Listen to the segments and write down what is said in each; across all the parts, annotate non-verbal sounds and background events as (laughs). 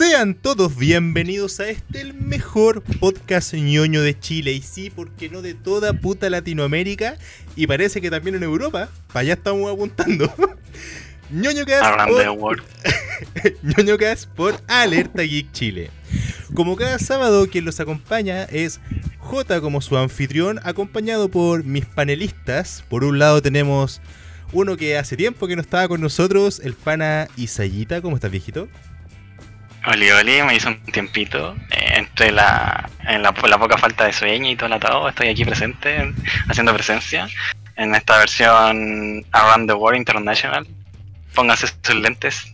Sean todos bienvenidos a este, el mejor podcast ñoño de Chile. Y sí, porque no de toda puta Latinoamérica. Y parece que también en Europa. Para allá estamos apuntando. (laughs) ñoño por... (laughs) ñoño por Alerta Geek Chile. Como cada sábado, quien los acompaña es J como su anfitrión, acompañado por mis panelistas. Por un lado tenemos uno que hace tiempo que no estaba con nosotros, el pana Isayita. ¿Cómo estás, viejito? Oli, oli, me hizo un tiempito. Eh, entre la, en la, poca falta de sueño y todo el atado, estoy aquí presente, haciendo presencia en esta versión Around the World International. Pónganse sus lentes.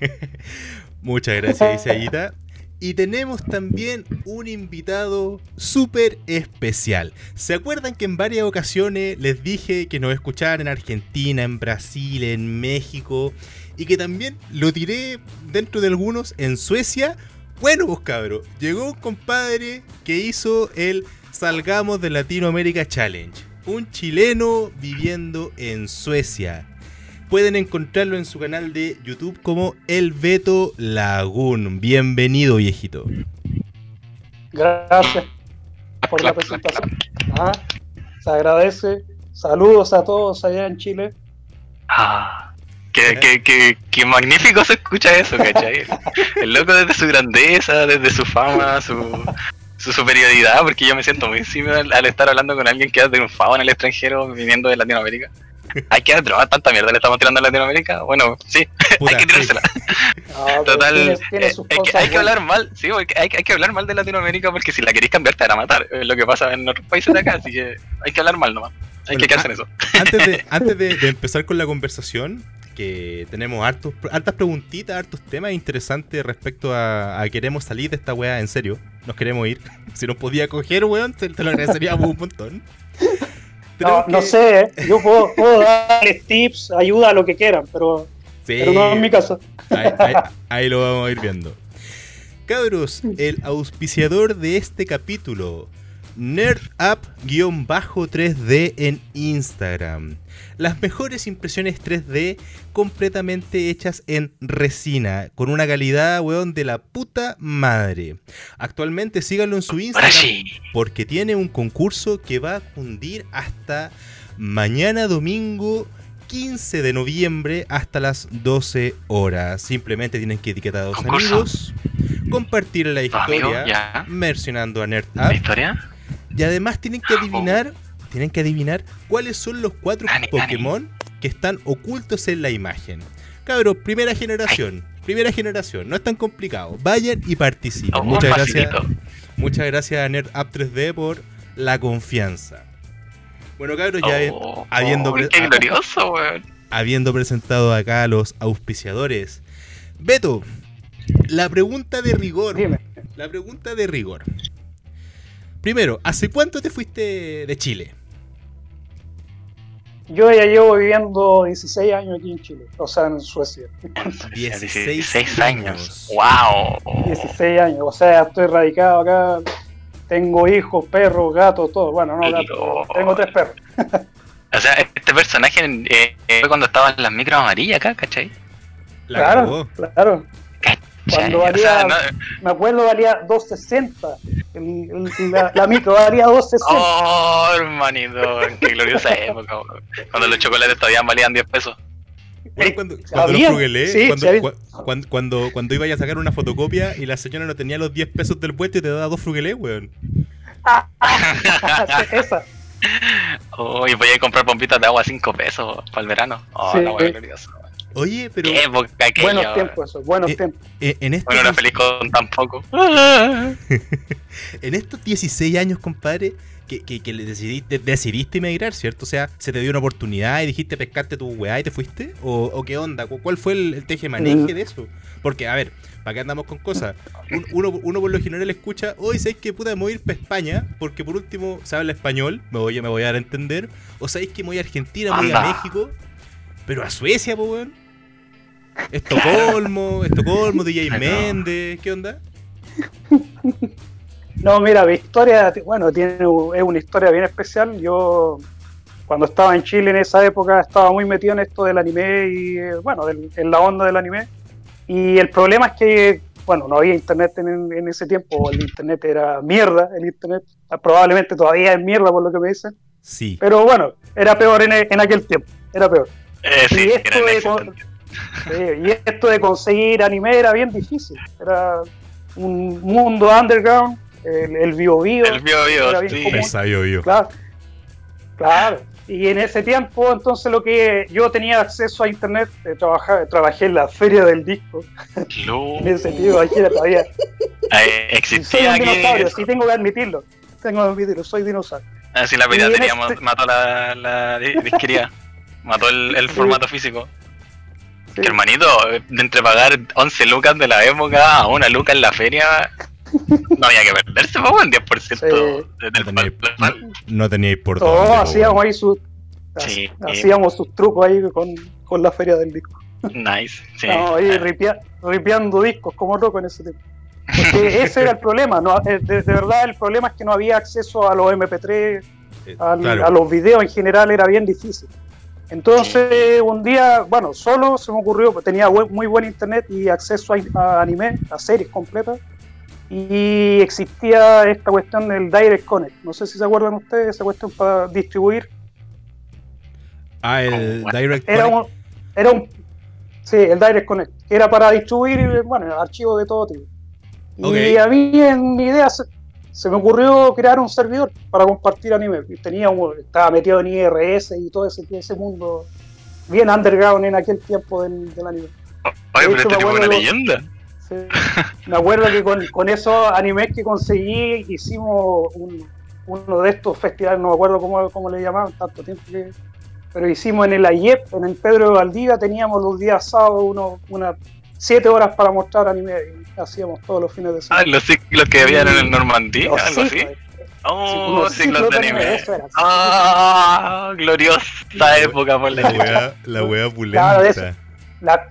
(laughs) Muchas gracias, Isayita. Y tenemos también un invitado súper especial. ¿Se acuerdan que en varias ocasiones les dije que nos escuchaban en Argentina, en Brasil, en México? Y que también lo tiré dentro de algunos en Suecia. Bueno, pues cabros, llegó un compadre que hizo el Salgamos de Latinoamérica Challenge. Un chileno viviendo en Suecia. Pueden encontrarlo en su canal de YouTube como El Beto Lagún. Bienvenido, viejito. Gracias por la presentación. Ah, se agradece. Saludos a todos allá en Chile. Ah, qué, magnífico se escucha eso, ¿cachai? El loco desde su grandeza, desde su fama, su, su superioridad, porque yo me siento muy encima al, estar hablando con alguien que ha triunfado en el extranjero viniendo de Latinoamérica. Hay que drogar tanta mierda le estamos tirando a Latinoamérica. Bueno, sí, (laughs) hay que tirársela. Total, eh, hay, que, hablar mal, sí, hay, que hablar mal de Latinoamérica porque si la queréis cambiar te van a matar. Es lo que pasa en otros países de acá, así que hay que hablar mal nomás. Hay que quedarse en eso. Antes de, (laughs) antes de, empezar con la conversación, que tenemos hartos, hartas preguntitas, hartos temas interesantes respecto a, a, queremos salir de esta weá en serio. Nos queremos ir. (laughs) Si nos podía coger, weón, te, te lo agradeceríamos un montón. No, no sé, ¿eh? yo puedo, puedo, darles tips, ayuda, lo que quieran, pero, pero no en mi caso. Ahí, lo vamos a ir viendo. Cabros, el auspiciador de este capítulo, NerdUp-3D en Instagram. Las mejores impresiones 3D completamente hechas en resina, con una calidad, weón, de la puta madre. Actualmente síganlo en su Instagram porque tiene un concurso que va a fundir hasta mañana domingo 15 de noviembre hasta las 12 horas. Simplemente tienen que etiquetar a dos amigos, compartir la historia, mencionando a NerdUp. ¿La historia? Y además tienen que adivinar tienen que adivinar cuáles son los cuatro Pokémon que están ocultos en la imagen. Cabros, primera generación. Primera generación, no es tan complicado. Vayan y participen. Oh, muchas gracias. Muchas gracias a NerdUp 3D por la confianza. Bueno, cabros, ya oh, habiendo, habiendo presentado acá a los auspiciadores. Beto, la pregunta de rigor. La pregunta de rigor. Primero, ¿hace cuánto te fuiste de Chile? Yo ya llevo viviendo 16 años aquí en Chile, o sea, en Suecia. (laughs) 16, años. ¡Wow! 16 años, o sea, estoy radicado acá. Tengo hijos, perros, gatos, todo. Bueno, no gatos, tengo tres perros. o sea, este personaje eh, fue cuando estaba en las micros amarillas acá, ¿cachai? claro, claro. Cuando valía, me acuerdo, valía 260. la, la, micro valía 260. Oh, hermanito, qué gloriosa época. Cuando los chocolates todavía valían 10 pesos. cuando, cuando los fruguelé, cuando, cuando, cuando, iba a sacar una fotocopia y la señora no tenía los 10 pesos del vuelto y te daba dos fruguelés, weón. Ah, (laughs) esa. Uy, voy a comprar pompitas de agua a 5 pesos para el verano. Oh, la gloriosa. Oye, pero. buenos tiempos, eso, buenos eh, tiempos. Eh, en estos, bueno, era feliz con tan poco. (laughs) en estos 16 años, compadre, que, que, le decidiste, decidiste emigrar, ¿cierto? O sea, se te dio una oportunidad y dijiste pescaste tu weá y te fuiste. ¿O, qué onda? ¿Cuál fue el, el teje maneje mm. de eso? Porque, a ver, ¿para qué andamos con cosas? uno, uno, por lo general escucha, hoy sabéis que puta, me voy a ir para España, porque por último se habla español, me voy, me voy a dar a entender. O sabéis que me voy a Argentina, me voy a México, pero a Suecia, pues, weón. Estocolmo, Estocolmo, DJ Méndez, ¿qué onda? (laughs) No, mira, mi historia, bueno, tiene, es una historia bien especial. Yo, cuando estaba en Chile en esa época, estaba muy metido en esto del anime y, bueno, en la onda del anime. Y el problema es que bueno, no había internet en, en, ese tiempo, el internet era mierda, el internet probablemente todavía es mierda por lo que me dicen. Sí. Pero bueno, era peor en, en aquel tiempo, era peor. Eh, sí, y, esto de, y esto de conseguir anime era bien difícil, era un mundo underground, el, el bio bio. El bio bio, sí. Esa bio bio. Claro, claro. Y en ese tiempo, entonces, lo que yo tenía acceso a internet, eh, trabajaba, trabajé en la feria del disco. No. (laughs) en ese tiempo, aquí todavía. Eh, existía soy un dinosaurio, sí tengo que admitirlo. Tengo que admitirlo, soy dinosaurio. Ah, sí, la piratería este- mató la, la disquería. mató el, el formato físico. Sí. Que hermanito, de entre pagar 11 lucas de la época a una luca en la feria, no había que perderse, pues, un 10% Sí. del No teníais, total. no teníais por Todos dónde. po, hacíamos ahí sus. Sí. Hacíamos sus trucos ahí con, con la feria del disco. Nice, sí. Estábamos ahí ripia- ripiando discos como loco en ese tiempo. Porque ese era el problema, no, eh, de, de verdad el problema es que no había acceso a los MP3, Eh, al- claro. a los videos en general era bien difícil. Entonces un día, bueno, solo se me ocurrió, pues, tenía muy buen internet y acceso a, a anime, a series completas, y existía esta cuestión del Direct Connect. No sé si se acuerdan ustedes, esa cuestión para distribuir. Ah, el Direct Era Connect. un, era un, sí, el Direct Connect, era para distribuir, bueno, archivos de todo tipo. Y a mí en mi idea se, me ocurrió crear un servidor para compartir anime. Tenía un- estaba metido en IRS y todo ese, ese mundo bien underground en aquel tiempo del, del anime. Oye, de pero hecho, este tipo una acuerdo- leyenda. Sí. Me acuerdo que con, con esos animes que conseguí hicimos un- uno de estos festivales, no me acuerdo cómo, cómo le llamaban, tanto tiempo que... Pero hicimos en el AYEP, en el Pedro de Valdivia, teníamos los días sábados uno, unas siete horas para mostrar anime y hacíamos todos los fines de Ah, semana. los ciclos que habían en el Normandía, Los algo así. Oh, ciclos ciclos de anime. Ah, gloriosa época por la wea, la wea Claro, de eso. pulenta. La-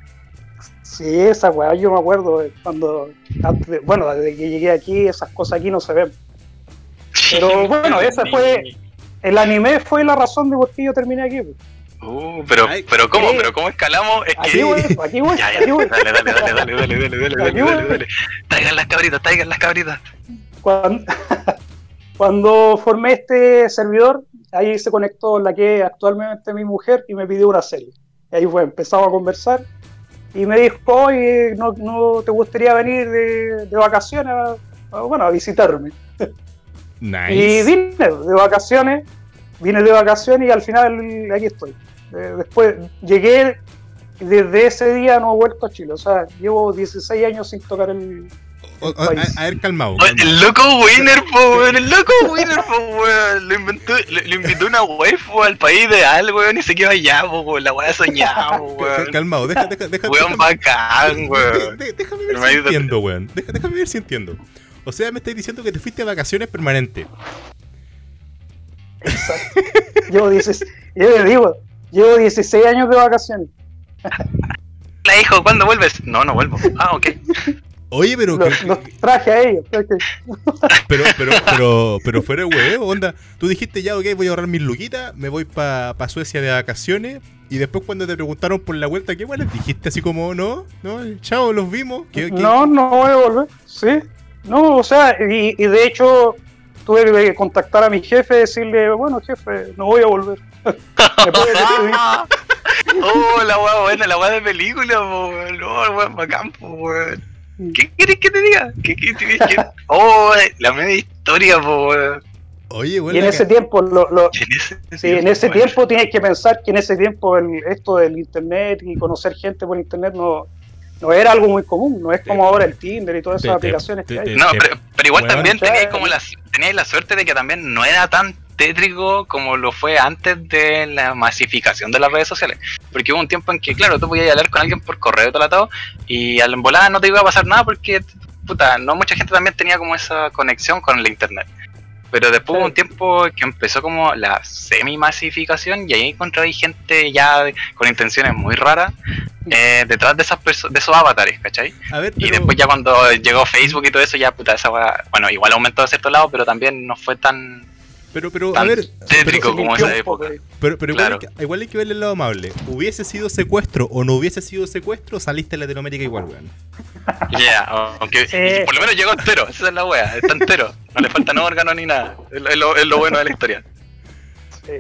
sí, esa weá, yo me acuerdo cuando, antes de- bueno, desde que llegué aquí, esas cosas aquí no se ven. Pero bueno, esa fue- (laughs) El anime fue la razón de por qué yo terminé aquí. Uh, pero, pero ¿cómo? ¿Pero cómo escalamos? Es Aquí que... voy, aquí voy, Ya, aquí ya, voy. dale, dale, dale, dale, dale, dale, dale, dale, dale, dale. Traigan las cabritas, traigan las cabritas. Cuando, (laughs) cuando formé este servidor, ahí se conectó la que es actualmente mi mujer y me pidió una serie. Y ahí fue, empezamos a conversar y me dijo, oye, ¿no, no te gustaría venir de, de vacaciones a, a- bueno, a visitarme? (laughs) Y Nice. vine de vacaciones, vine de vacaciones y al final aquí estoy. Eh, después llegué desde ese día no he vuelto a Chile. O sea, llevo 16 años sin tocar el... O- o- a, a ver, calmado. Calmado. El loco winner, po, weón. El loco winner, po, weón. Lo inventó, le invitó una waifu al país ideal, weón. Y se quedó allá, po, weón. La weá soñada, (laughs) weón. Calmado, deja, deja, deja, Weón déjame- bacán, weón. de- déjame ver si entiendo, weón. Deja- déjame ver si entiendo. O sea, me estáis diciendo que te fuiste a vacaciones permanentes. Exacto. Llevo 16, yo le digo, llevo 16 años de vacaciones. (laughs) La dijo, ¿cuándo vuelves? No, no vuelvo. Ah, ok. Oye, pero, Los, que- los traje a ellos. (laughs) pero, pero, pero, pero fuera de huevo, onda. Tú dijiste ya, ok, voy a ahorrar mis luquitas, me voy para pa Suecia de vacaciones. Y después cuando te preguntaron por la vuelta, ¿qué bueno? Dijiste así como, no, no, chao, los vimos. ¿Qué- qué- No, no voy a volver. Sí. No, o sea, y, y de hecho tuve que contactar a mi jefe y decirle, bueno, jefe, no voy a volver. (laughs) Oh, la weá buena, la weá de película, po, weón. No, la weá bacán, po, weón. ¿Qué quieres que te diga? ¿Qué, qué, qué, qué? Oh, la media historia, po, weón. Oye, bueno, Y en ese tiempo, lo, lo- En ese, sí, en ese weón. tiempo tienes que pensar que en ese tiempo el- esto del internet y conocer gente por internet no, no era algo muy común, no es como ahora el Tinder y todas esas te- aplicaciones te- que hay. No, pero, pero igual Weón. también Claro. como la, teníais la suerte de que también no era tan tétrico como lo fue antes de la masificación de las redes sociales. Porque hubo un tiempo en que, claro, tú podías hablar con alguien por correo y todo y al volada no te iba a pasar nada porque, puta, no mucha gente también tenía como esa conexión con el internet. Pero después hubo un tiempo que empezó como la semi-masificación y ahí encontré gente ya de- con intenciones muy raras (laughs) eh, detrás de esas de esos avatares, ¿cachai? A ver, Y después ya cuando llegó Facebook y todo eso, ya puta, esa bueno, igual aumentó a cierto lado, pero también no fue tan Pero, pero, a ver. tétrico Se como esa época. eh. Pero, pero igual, hay que, igual hay que verle el lado amable. Hubiese sido secuestro o no hubiese sido secuestro, saliste de Latinoamérica igual, weón. Ya, aunque Sí. (laughs) y por lo menos llegó entero, esa es la wea, está entero. No le faltan órganos ni nada. Es, es lo, es lo bueno de la historia. Sí.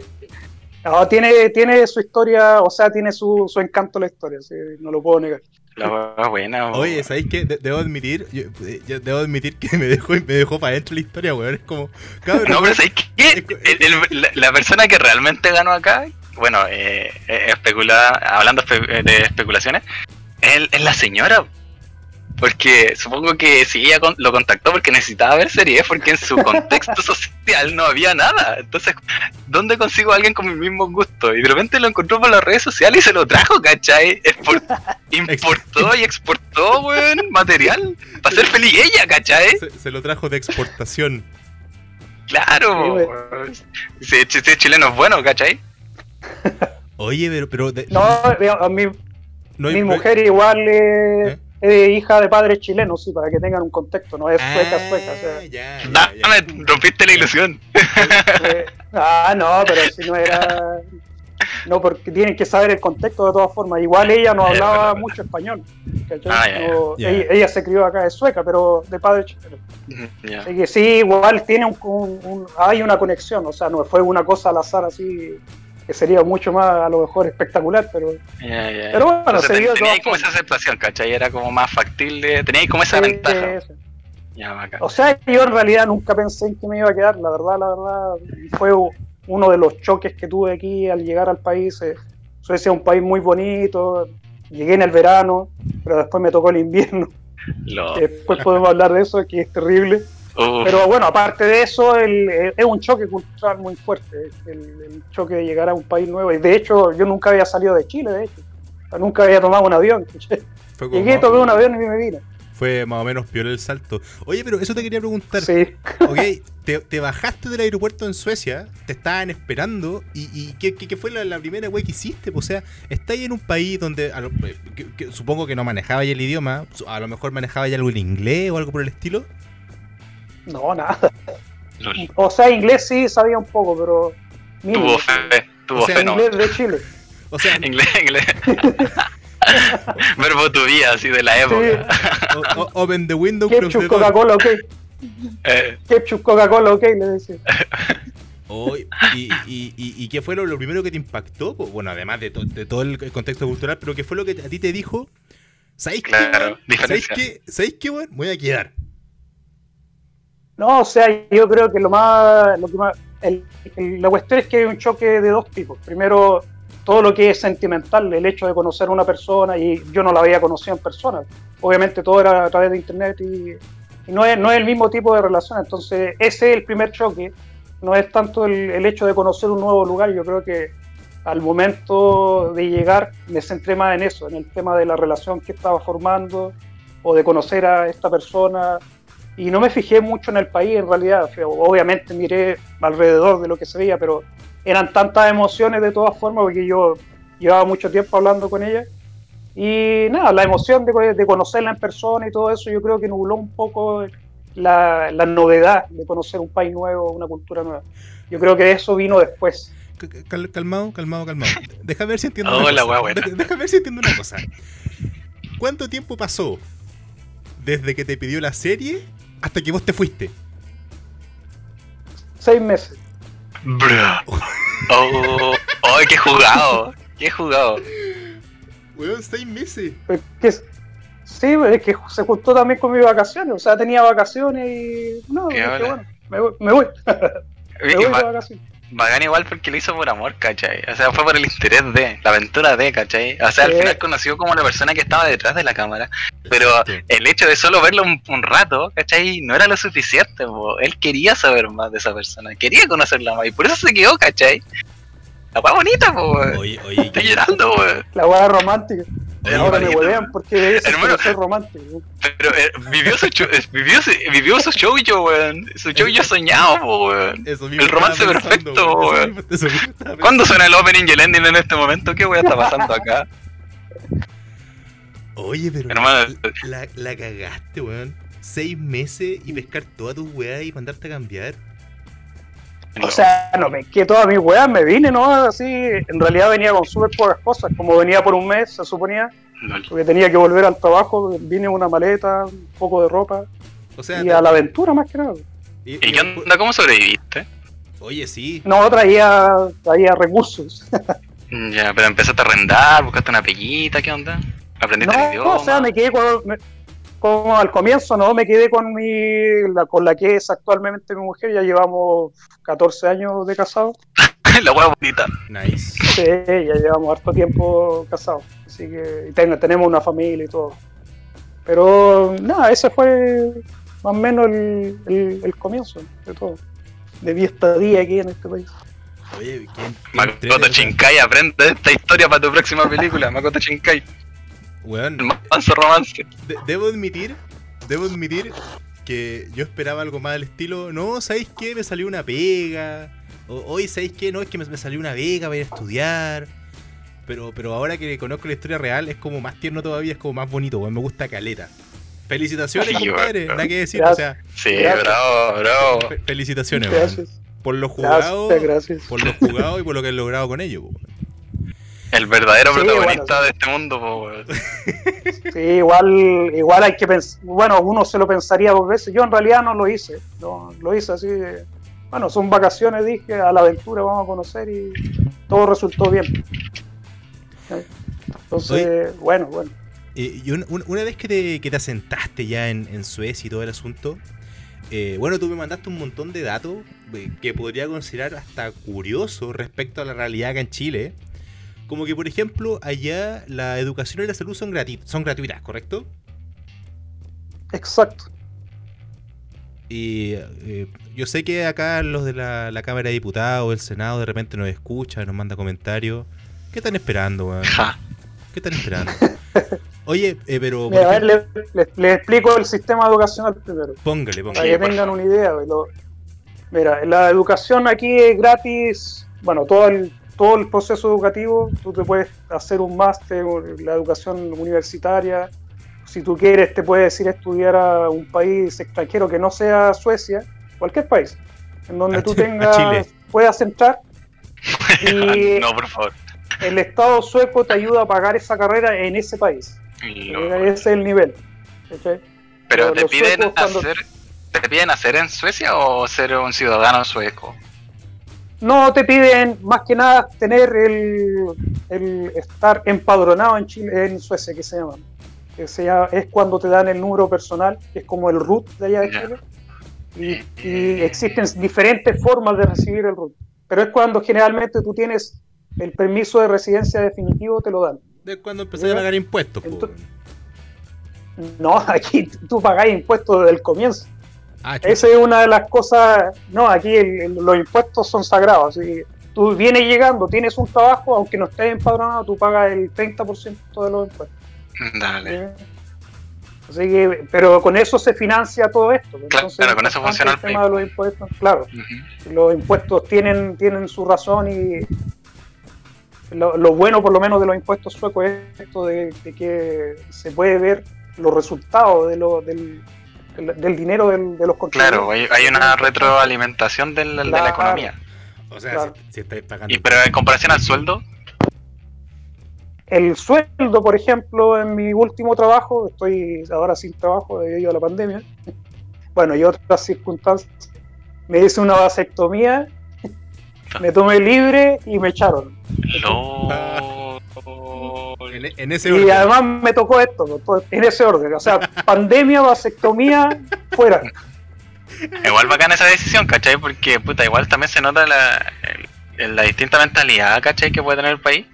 No, tiene, tiene su historia, o sea, tiene su, su encanto la historia, sí, no lo puedo negar. La buena. Oye, ¿sabéis qué? De- debo admitir, yo, eh, yo debo admitir que me dejó, me dejó para adentro la historia, weón. Es como, cabrón, No, pero ¿sabes qué? El- el- la, la persona que realmente ganó acá, bueno, eh, eh, especula, hablando espe- de especulaciones, es la señora. Porque supongo que si ella con- lo contactó porque necesitaba ver series, porque en su contexto (laughs) social no había nada. Entonces, ¿dónde consigo a alguien con mis mismos gustos? Y de repente lo encontró por las redes sociales y se lo trajo, ¿cachai? (laughs) Importó y exportó, weón, material para ser feliz ella, ¿cachai? se, se lo trajo de exportación. Claro, Sí, weón. si, si- si es chileno es bueno, ¿cachai? Oye, pero, pero de- No, a mí, no hay- mi mujer igual ¿Eh? Es hija de padres chilenos, sí, para que tengan un contexto, no es sueca, Ah, sueca. O sea, ya, ya, rompiste la ilusión. eh, ah, no, pero si no era. No, porque tienen que saber el contexto de todas formas. Igual ella no Es hablaba mucho español. Ah. No. Ella, ella se crió acá, es sueca, pero de padre chileno. Ya. Así que sí, igual tiene un, un- un- hay una conexión, o sea, no fue una cosa al azar así, que sería mucho más a lo mejor espectacular, pero. Pero bueno, Entonces, se ten- dio de tenía ahí todas como esa aceptación, ¿cachai? Era como más factible, tenía ahí como esa Sí, ventaja. eso. Ya, bacán. O sea, yo en realidad nunca pensé en que me iba a quedar, la verdad, la verdad, fue uno de los choques que tuve aquí al llegar al país. eh, Suecia es un país muy bonito, llegué en el verano, pero después me tocó el invierno. Después podemos hablar de eso, que es terrible. Uf, Pero bueno, aparte de eso, el- eh, es un choque cultural muy fuerte, el, el choque de llegar a un país nuevo. Y de hecho, yo nunca había salido de Chile, de hecho. O sea, nunca había tomado un avión. (laughs) Llegué, más- tomé un avión y me vine. fue más o menos peor el salto. Oye, pero eso te quería preguntar. Sí. (laughs) Ok, te, te bajaste del aeropuerto en Suecia, te estaban esperando, y, y ¿qué, qué- qué fue la, la primera wey que hiciste? O sea, estáis en un país donde a lo- eh, que- que supongo que no manejaba ya el idioma, a lo mejor manejaba ya algo en inglés o algo por el estilo. No, nada. lol. O sea, inglés sí sabía un poco, pero. mínimo. Tuvo fe, tuvo O sea, fe, no. Inglés de Chile. O sea, (laughs) Inglés, inglés. (laughs) Verbo tu vida, así de la época. o- o- open the window, Ketchup. Coca-Cola, ok. Eh, Ketchup, Coca-Cola, ok, le decía. (laughs) Oye, y, y- y- y qué fue lo, lo primero que te impactó? Pues, Bueno, además de, to- de todo el contexto cultural, pero ¿qué fue lo que a ti te dijo? ¿Sabéis qué? Claro, weón? ¿Sabéis qué? ¿Sabéis qué? Me voy a quedar. No, o sea, yo creo que lo más. Lo que más el- el- la cuestión es que hay un choque de dos tipos. Primero, todo lo que es sentimental, el hecho de conocer a una persona, y yo no la había conocido en persona. Obviamente todo era a través de internet y, y no, es, no es el mismo tipo de relación. Entonces, ese es el primer choque. No es tanto el, el hecho de conocer un nuevo lugar, yo creo que al momento de llegar me centré más en eso, en el tema de la relación que estaba formando o de conocer a esta persona. Y no me fijé mucho en el país en realidad. Obviamente miré alrededor de lo que se veía, pero eran tantas emociones de todas formas porque yo llevaba mucho tiempo hablando con ella. Y nada, la emoción de, de conocerla en persona y todo eso yo creo que nubló un poco la, la novedad de conocer un país nuevo, una cultura nueva. Yo creo que eso vino después. Cal- calmado, calmado, calmado. Deja ver si entiendo Oh, una cosa. Deja, deja ver si entiendo una cosa. ¿Cuánto tiempo pasó desde que te pidió la serie hasta que vos te fuiste? Seis meses. bro. (laughs) Oh, oh, qué jugado. Qué jugado. Weón, seis meses. Es que, sí, es que se juntó también con mis vacaciones. O sea, tenía vacaciones y. No, Qué dije, hola. bueno, me voy. Me voy, (laughs) me voy de vacaciones. Bacán igual porque lo hizo por amor, ¿cachai? O sea, fue por el interés de, la aventura de, ¿cachai? O sea, al final conoció como la persona que estaba detrás de la cámara. Pero el hecho de solo verlo un, un rato, ¿cachai? No era lo suficiente, po. Él quería saber más de esa persona, quería conocerla más y por eso se quedó, ¿cachai? La weá bonita, po. Oye, oye, Estoy llorando, weón. La hueá romántica. Oye, Ahora me huevean porque es Hermano. ser romántico. Pero eh, vivió su cho- eh, vivió, su- vivió su show yo, weón. Su show yo soñado, weón. El romance pensando, perfecto, weón. ¿Cuándo suena el opening y el ending en este momento? ¿Qué weón está pasando acá? Oye, pero Hermano. la, la cagaste, weón. Seis meses y pescar todas tus weas y mandarte a cambiar. O sea, no me que toda mi weá, me vine, ¿no? Así, en realidad venía con súper pocas cosas. Como venía por un mes, se suponía, Lol. porque tenía que volver al trabajo, vine una maleta, un poco de ropa O sea, y a la aventura más que nada. y- ¿Y qué onda? ¿Cómo sobreviviste? Oye, sí. No, traía, traía recursos. Ya, pero empezaste a arrendar, buscaste una peguita, ¿qué onda? ¿Aprendiste el No, idioma? o sea, me quedé con, me- como al comienzo, ¿no? Me quedé con mi, la, con la que es actualmente mi mujer, ya llevamos 14 años de casado. (laughs) la hueá bonita. Nice. Sí, ya llevamos harto tiempo casados. Así que y ten- tenemos una familia y todo. Pero nada, ese fue más o menos el, el- el comienzo de todo. De mi estadía aquí en este país. Oye, ¿quién? Makoto Shinkai, aprende esta historia para tu próxima película. Makoto Shinkai, Weón, manso romance. de- debo admitir, debo admitir que yo esperaba algo más del estilo. No, ¿sabéis qué? Me salió una pega. O, Hoy, ¿sabéis qué? No, es que me, me salió una vega para ir a estudiar. Pero, pero ahora que conozco la historia real, es como más tierno todavía, es como más bonito, weón. Me gusta caleta. Felicitaciones, Sí, compadre. Nada que decir, o sea, Sí, Gracias. bravo, bravo. fe- felicitaciones, weón. Gracias. Por lo jugado, Gracias, gracias. por lo jugado y por lo que han logrado con ello, weón. El verdadero Sí, protagonista bueno, de este mundo, po, weón. Sí, igual, igual hay que pensar, bueno, uno se lo pensaría dos veces. Yo en realidad no lo hice, no, lo hice así de, bueno, son vacaciones, dije, a la aventura vamos a conocer y todo resultó bien. Entonces, bueno, bueno. Eh, y un- un- una vez que te, que te asentaste ya en, en Suecia y todo el asunto, eh, bueno, tú me mandaste un montón de datos eh, que podría considerar hasta curioso respecto a la realidad acá en Chile. Como que, por ejemplo, allá la educación y la salud son, grati- son gratuitas, ¿correcto? Exacto. Y eh, yo sé que acá los de la, la Cámara de Diputados, el Senado, de repente nos escuchan, nos manda comentarios. ¿Qué están esperando, weón? Ja. ¿Qué están esperando? (laughs) Oye, eh, pero... Mira, a ver, le, le- le explico el sistema educacional primero, póngale, para póngale. que por tengan una idea. de lo- Mira, la educación aquí es gratis, bueno, todo el, todo el proceso educativo, tú te puedes hacer un máster, la educación universitaria, si tú quieres te puedes ir a estudiar a un país extranjero que no sea Suecia, cualquier país, en donde A tú tengas, Chile. puedas entrar (laughs) y No, por favor. el Estado sueco te ayuda a pagar esa carrera en ese país. No. Ese es el nivel. Pero te piden cuando- hacer. ¿Te piden hacer en Suecia o ser un ciudadano sueco? No te piden más que nada tener el, el estar empadronado en Chile, en Suecia, que se llama. Que se llama- es cuando te dan el número personal, que es como el RUT de allá de. Chile. Y, y existen diferentes formas de recibir el RUT. Pero es cuando generalmente tú tienes el permiso de residencia definitivo, te lo dan. De cuando empecé a pagar impuestos, Entonces-. No, (laughs) aquí tú pagás impuestos desde el comienzo. Ah. Esa es una de las cosas. No, aquí el- el- los impuestos son sagrados. Así tú vienes llegando, tienes un trabajo, aunque no estés empadronado, tú pagas el 30% de los impuestos. (laughs) Dale. ¿sí? Así que, pero con eso se financia todo esto. Entonces, claro, con eso funciona el el tema de los impuestos. Claro, los impuestos tienen, tienen su razón y lo, lo bueno por lo menos de los impuestos suecos es esto de, de que se puede ver los resultados de lo, del, del, del dinero del- de los Claro, contribuyentes. hay, hay una retroalimentación del- de la Claro. economía. O sea, claro. si, si estáis pagando. Y pero en comparación al sueldo, El sueldo, por ejemplo, en mi último trabajo, estoy ahora sin trabajo debido a la pandemia, bueno, y otras circunstancias, me hice una vasectomía, me tomé libre y me echaron. lo... En, en ese Y orden. además me tocó esto, pues, en ese orden, o sea, (laughs) pandemia, vasectomía, fuera. Igual bacana esa decisión, ¿cachai? Porque, puta, igual también se nota la, la distinta mentalidad, ¿cachai? Que puede tener el país.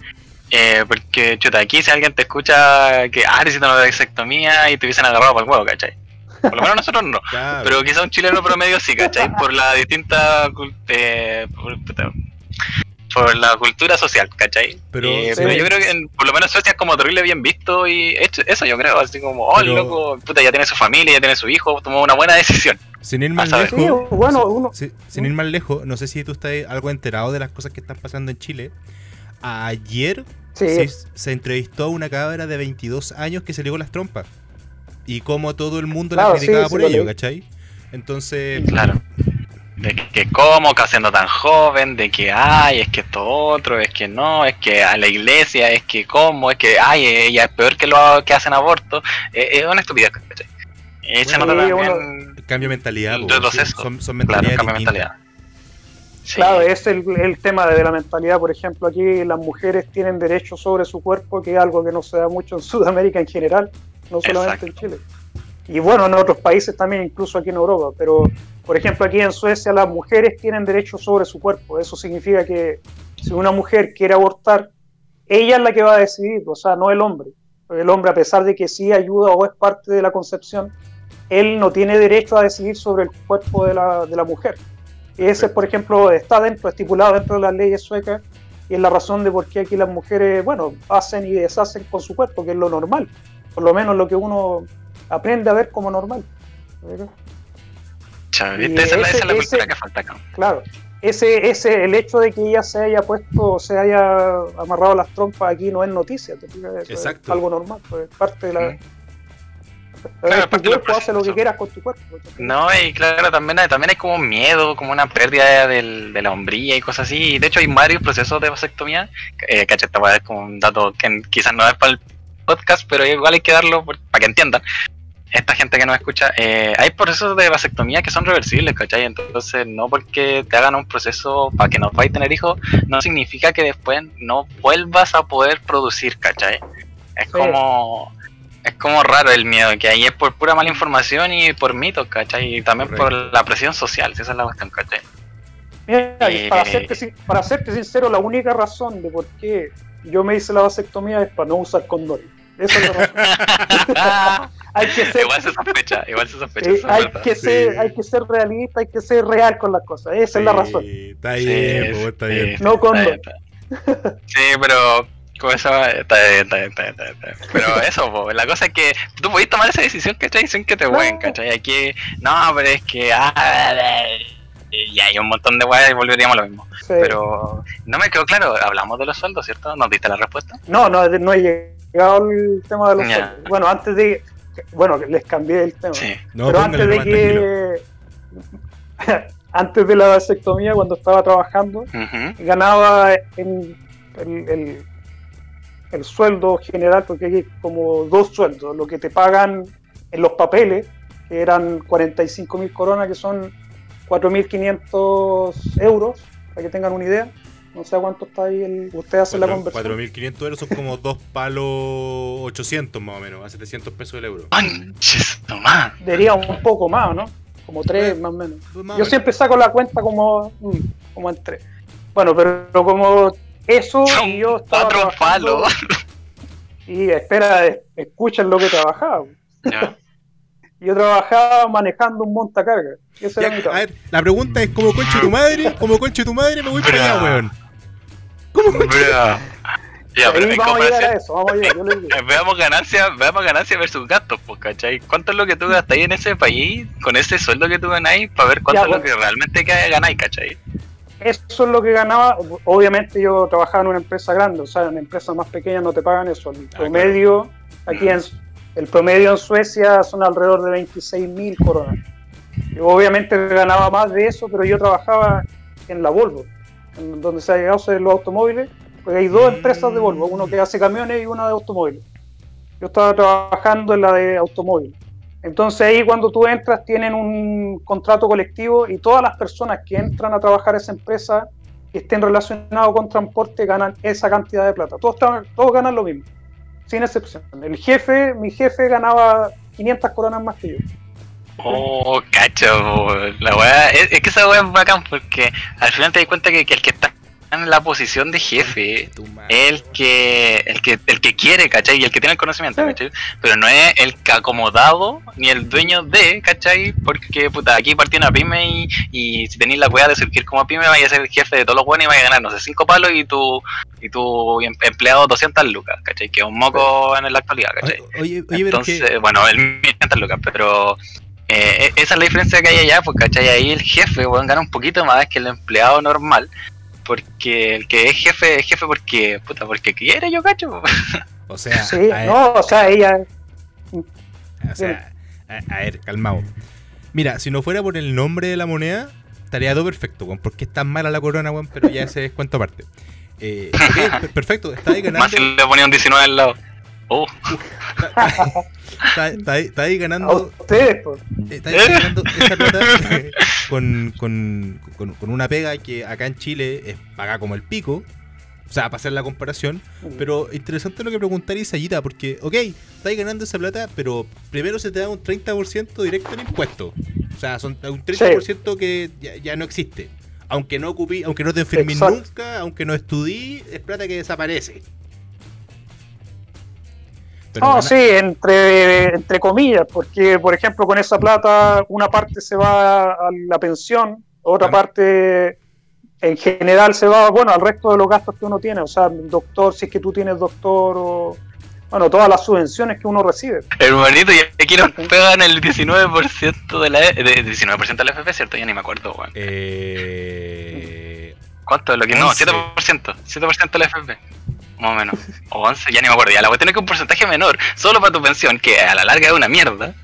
Eh, porque, chuta, aquí si alguien te escucha que, ah, necesito una vasectomía y te hubiesen agarrado por el huevo, ¿cachai? Por lo menos nosotros no. (laughs) Claro. Pero quizá un chileno promedio sí, ¿cachai? Por la distinta eh, por, la cultura social, ¿cachai? Pero- Eh, sí. pero yo creo que en- por lo menos Suecia es como terrible bien visto y hecho- eso yo creo, así como, oh, Pero- loco, puta, ya tiene su familia, ya tiene su hijo, tomó una buena decisión. Sin ir más lejos. Sí, bueno, uno- si- sin ir más lejos, no sé si tú estás algo enterado de las cosas que están pasando en Chile. Ayer Sí, se, se entrevistó a una cabra de 22 años que se le dio las trompas. Y como todo el mundo Claro, la criticaba sí, por ello. ¿cachai? Entonces, Claro. De que cómo, que siendo tan joven, de que ay, es que esto otro, es que no, es que a la iglesia, es que cómo, es que ay, ella es peor que lo que hacen aborto. Eh, es una estupidez, se Bueno, nota también Cambio de mentalidad. Son, son claro, mentalidades cambio distintas. mentalidad. Sí. Claro, es el, el tema de la mentalidad. Por ejemplo, aquí las mujeres tienen derecho sobre su cuerpo, que es algo que no se da mucho en Sudamérica en general, no solamente en Chile. Y bueno, en otros países también, incluso aquí en Europa. Pero, por ejemplo, aquí en Suecia las mujeres tienen derecho sobre su cuerpo. Eso significa que si una mujer quiere abortar, ella es la que va a decidir, o sea, no el hombre. El hombre, a pesar de que sí ayuda o es parte de la concepción, él no tiene derecho a decidir sobre el cuerpo de la, de la mujer. Y ese, por ejemplo, está dentro, estipulado dentro de las leyes suecas, y es la razón de por qué aquí las mujeres, bueno, hacen y deshacen con su cuerpo, que es lo normal, por lo menos lo que uno aprende a ver como normal. Esa, es la- esa es la ese- cultura ese- que falta acá. Claro, ese, ese, el hecho de que ella se haya puesto, se haya amarrado las trompas aquí no es noticia, ¿te fijas? Exacto. es algo normal, pues, es parte de la... Mm. Claro, tu parte cuerpo hace lo que quieras con tu cuerpo. No, y claro, también hay, también hay como miedo, como una pérdida del- de la hombría y cosas así. De hecho hay varios procesos de vasectomía. Eh, weá es como un dato que quizás no es para el podcast, pero igual hay que darlo por- para que entiendan. Esta gente que nos escucha, eh, hay procesos de vasectomía que son reversibles, ¿cachai? Entonces, no porque te hagan un proceso para que no vayas a tener hijos, no significa que después no vuelvas a poder producir, ¿cachai? Es Sí. como es como raro el miedo, que ahí es por pura mala información y por mitos, ¿cachai? Y también por la presión social, si esa es la cuestión, ¿cachai? Mira, y Eh, para, serte, para serte sincero, la única razón de por qué yo me hice la vasectomía es para no usar condón. Esa es la razón. (laughs) (laughs) hay que ser, igual se sospecha, igual se sospecha. eh, hay, que ser, Sí. hay que ser realista, hay que ser real con las cosas. Esa es la razón. Sí, Está Sí, bien, po, está sí, bien. No está bien, está bien. Sí, pero con eso está bien, está bien, está bien, está bien, está bien. Pero eso, po, la cosa es que tú podés tomar esa decisión, ¿cachai? Sin que te hueen, ¿cachai? Aquí, no, pero es que. Ah, y hay un montón de weas y volveríamos a lo mismo. Sí. Pero no me quedó claro, hablamos de los sueldos, ¿cierto? ¿Nos diste la respuesta? No, no, no he llegado el tema de los Ya. sueldos. Bueno, antes de. Bueno, les cambié el tema. Sí. No, Pero antes de que. (laughs) antes de la vasectomía, cuando estaba trabajando, ganaba en el, el- el sueldo general, porque hay como dos sueldos, lo que te pagan en los papeles, que eran 45 mil coronas, que son 4.500 euros, para que tengan una idea. No sé cuánto está ahí, el, usted hace la Cuatro- conversión. 4.500 euros son como dos (laughs) palos 800 más o menos, a 700 pesos el euro. Manches, nomás. Diría un poco más, ¿no? Como tres, más o menos. Pues Yo menos. siempre saco la cuenta como, mm, como en tres. Bueno, pero como eso, Son y yo estaba cuatro trabajando- palos. (laughs) Y espera, escuchen lo que trabajaba. Ya. (laughs) Yo trabajaba manejando un montacarga. y Ese Ya, era mi a trabajo. ver, la pregunta es: ¿cómo conche tu madre? ¿Cómo conche tu madre? Me voy para allá, weón. ¿Cómo. Ya, pero vamos a llegar a eso, vamos a llegar, yo les digo. (laughs) veamos ganancias, veamos ganancias versus gastos, pues, ¿cachai? ¿Cuánto es lo que tú gastáis en ese país con ese sueldo que tú ganáis para ver cuánto Ya, es lo bueno. que realmente ganáis, ¿cachai? Eso es lo que ganaba. Obviamente yo trabajaba en una empresa grande, o sea, en empresas más pequeñas no te pagan eso. El Ah, promedio, aquí Mm. en, el promedio en Suecia son alrededor de 26 mil coronas. Yo obviamente ganaba más de eso, pero yo trabajaba en la Volvo, en donde se hacen los automóviles, porque hay dos Mm. empresas de Volvo, uno que hace camiones y una de automóviles. Yo estaba trabajando en la de automóviles. Entonces ahí cuando tú entras tienen un contrato colectivo y todas las personas que entran a trabajar a esa empresa que estén relacionados con transporte ganan esa cantidad de plata. Todos, todos ganan lo mismo, sin excepción. El jefe, mi jefe ganaba 500 coronas más que yo. Oh, cacho, la weá, es, es que esa weá es bacán porque al final te das cuenta que, que el que está en la posición de jefe es el que, el que, el que quiere, ¿cachai? Y el que tiene el conocimiento, Sí. ¿cachai? Pero no es el que acomodado ni el dueño de, ¿cachai? Porque, puta, aquí partió una pyme y, y si tenéis la weá de surgir como pyme, vaya a ser el jefe de todos los buenos y vaya a ganar, no sé, 5 palos y tu, y tu em- empleado 200 lucas, ¿cachai? Que es un moco en la actualidad, ¿cachai? Oye, oye, oye, pero Entonces, que. bueno, el 500 lucas, pero eh, esa es la diferencia que hay allá, pues, ¿cachai? Ahí el jefe, weón, gana un poquito más que el empleado normal, porque el que es jefe es jefe porque, puta, porque quiere, yo cacho. O sea, Sí, a ver, no, o sea, ella, o sea, a, a ver, calmado. Mira, si no fuera por el nombre de la moneda, estaría todo perfecto, weón. Porque es tan mala la corona, weón, pero ya ese es cuento aparte. Eh, (laughs) perfecto, está ahí ganando. Más si le ponía un 19 al lado. Oh, Está, está ahí, está ahí A ganando. ustedes, pues. Está ahí ganando esa plata con, con, con, con una pega que acá en Chile es paga como el pico. O sea, para hacer la comparación. Pero interesante lo que preguntaría Sayita, porque, ok, estáis ganando esa plata, pero primero se te da un 30% directo en impuestos. O sea, son un 30% que ya, ya no existe. Aunque no ocupí, aunque no te enfermes nunca, aunque no estudies, es plata que desaparece. Pero no, sí, entre, entre comillas, porque por ejemplo con esa plata una parte se va a la pensión, otra Ah. parte en general se va, bueno, al resto de los gastos que uno tiene, o sea, doctor, si es que tú tienes doctor o, bueno, todas las subvenciones que uno recibe. hermanito, y aquí nos pegan el 19% de la E, de, 19% de la FP, ¿cierto? Ya ni me acuerdo, weón. Eh, ¿Cuánto es lo que no? 11. 7%. 7% de la FP. Más o menos. O 11, ya ni me acuerdo. Ya la cuestión es que un porcentaje menor, solo para tu pensión, que a la larga es una mierda.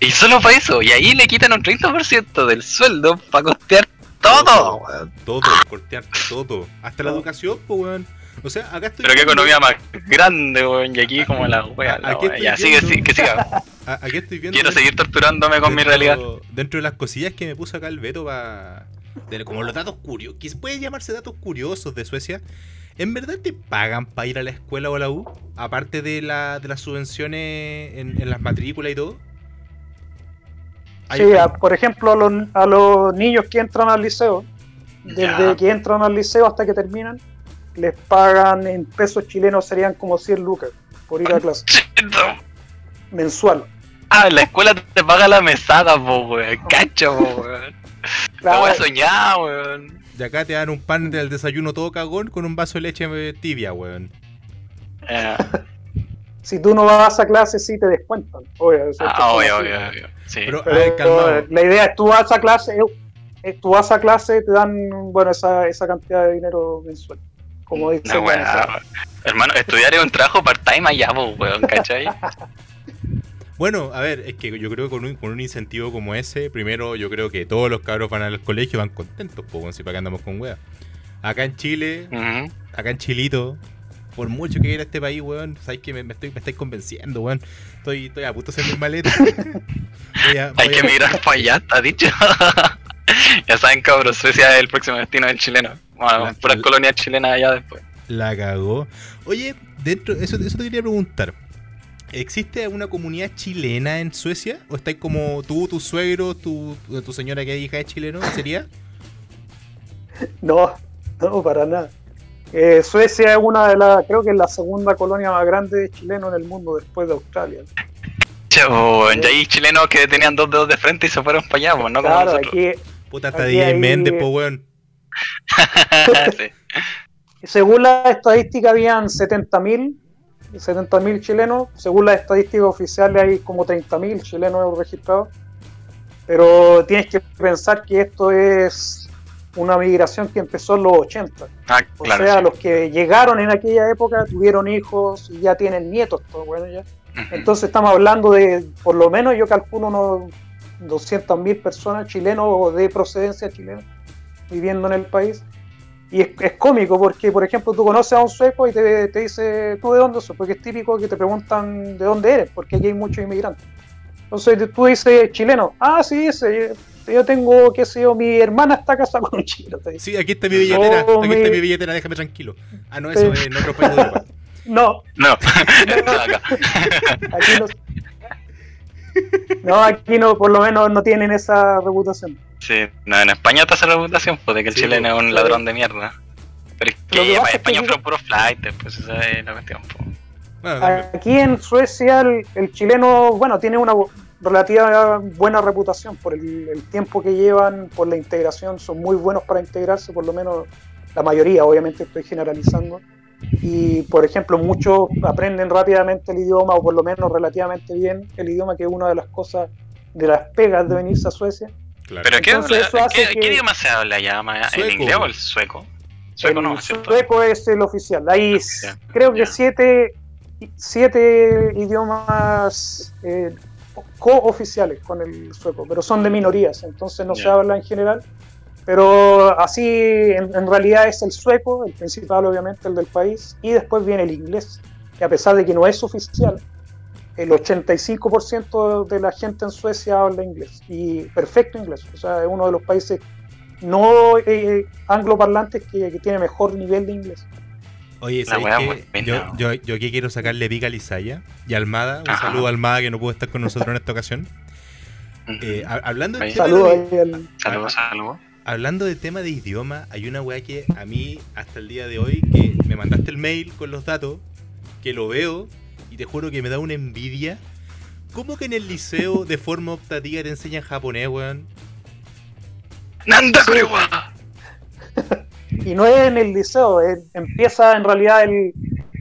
Y solo para eso. Y ahí le quitan un 30% del sueldo para costear todo, weón. todo, cortearte todo. Hasta la educación, pues, weón. O sea, acá estoy. Pero qué economía más grande, weón. Y aquí como la wea. la Ya, sigue, viendo- sigue, que siga. (laughs) a- Aquí estoy viendo. Quiero seguir torturándome con mi realidad. Dentro de las cosillas que me puso acá el Beto para. Como los datos curiosos. Que puede llamarse datos curiosos de Suecia. ¿En verdad te pagan para ir a la escuela o a la U? Aparte de, la, de las subvenciones en, en las matrículas y todo. Sí, a- por ejemplo, a los, a los niños que entran al liceo, desde Ya. que entran al liceo hasta que terminan, les pagan en pesos chilenos, serían como 100 lucas por ir a clase, mensual. Ah, la escuela te paga la mesada, po, weón. Cacho, po, weón. La Claro, wea soñada, weón. De acá te dan un pan del desayuno todo cagón con un vaso de leche eh, tibia, weón. Eh, (laughs) si tú no vas a clase, sí te descuentan. Obvio, ah, obvio, obvio, obvio. Sí. Pero, Pero, a ver, calmado. la idea es tú vas a clase, eh, tú vas a clase, te dan bueno esa, esa cantidad de dinero mensual. Como dice weón. Hermano, estudiar es un trabajo part-time allá, weón, ¿cachai? (laughs) Bueno, a ver, es que yo creo que con un, con un incentivo como ese, primero yo creo que todos los cabros van al colegio van contentos, pues, si para qué andamos con weas. Acá en Chile, acá en Chilito, por mucho que quiera este país, weón, sabéis que me, me estoy, me estáis convenciendo, weón. Estoy, estoy a punto de hacer mi maleta. (laughs) Voy a- Hay que a- mirar para allá, está dicho. (laughs) ya saben, cabros, Suecia es el próximo destino del chileno. Bueno, La- puras colonias chilenas allá después. La cagó. Oye, dentro, eso, eso te quería preguntar. ¿Existe una comunidad chilena en Suecia? ¿O estáis como tú, tu suegro, tu, tu señora que es hija de chileno? ¿Sería? No, no, para nada. Eh, Suecia es una de las, creo que es la segunda colonia más grande de chilenos en el mundo después de Australia. Chavo, weón, ya hay chilenos que tenían dos dedos de frente y se fueron para allá, pues, no como claro, nosotros. aquí, Puta, hasta Aquí DJ Méndez, po, weón. (laughs) Sí. según la estadística habían 70.000 70.000 chilenos, según las estadísticas oficiales hay como 30.000 chilenos registrados, pero tienes que pensar que esto es una migración que empezó en los 80. Ah, O claro. sea, sí. los que llegaron en aquella época tuvieron hijos y ya tienen nietos, todo bueno ya. Ujú. Entonces estamos hablando de, por lo menos yo calculo unos 200.000 personas chilenos o de procedencia chilena viviendo en el país. Y es, es cómico porque, por ejemplo, tú conoces a un sueco y te, te dice, ¿tú de dónde sos? Porque es típico que te preguntan de dónde eres, porque aquí hay muchos inmigrantes. Entonces tú dices, chileno, ah, sí, ese, yo tengo, qué sé yo, mi hermana está casada con un chileno. Sí, aquí está mi billetera. Oh, aquí está mi- billetera, déjame tranquilo. Ah, no, eso Sí. es en otro país de Europa. (laughs) No, No, (laughs) acá. (laughs) aquí no. No, aquí no, por lo menos no tienen esa reputación. Sí, no, en España está esa reputación, pues, de que el Sí, chileno es un sí. ladrón de mierda. Pero es que que España fueron puros flights, pues esa es la cuestión. pues. Bueno. Aquí en Suecia el, el chileno, bueno, tiene una relativa buena reputación por el, el tiempo que llevan, por la integración, son muy buenos para integrarse, por lo menos la mayoría, obviamente estoy generalizando. Y, por ejemplo, muchos aprenden rápidamente el idioma, o por lo menos relativamente bien el idioma, que es una de las cosas, de las pegas de venirse a Suecia. claro. Pero ¿qué, Entonces, eso hace ¿qué, que- qué idioma se habla allá? ma? ¿El inglés o el sueco? Sueco el sueco es el oficial. Hay Ya, creo que ya. siete, siete idiomas eh, cooficiales con el sueco, pero son de minorías, entonces no se Ya. habla en general. Pero así, en, en realidad es el sueco, el principal obviamente, el del país, y después viene el inglés, que a pesar de que no es oficial, el 85% de la gente en Suecia habla inglés, y perfecto inglés, o sea, es uno de los países no eh, angloparlantes que, que tiene mejor nivel de inglés. Oye, ¿sabes qué? muy buena, Yo, yo, yo aquí quiero sacarle pica a Lisaya y a Almada. Un Ajá. saludo a Almada que no pudo estar con nosotros en esta ocasión. Eh, ha- hablando, Saludos de, Saludos, saludos. Hablando del tema de idioma, hay una weá que a mí, hasta el día de hoy, que me mandaste el mail con los datos, que lo veo y te juro que me da una envidia. ¿Cómo que en el liceo de forma optativa te enseñan japonés, weón? ¡Nanda, y no es en el liceo, es- empieza en realidad el,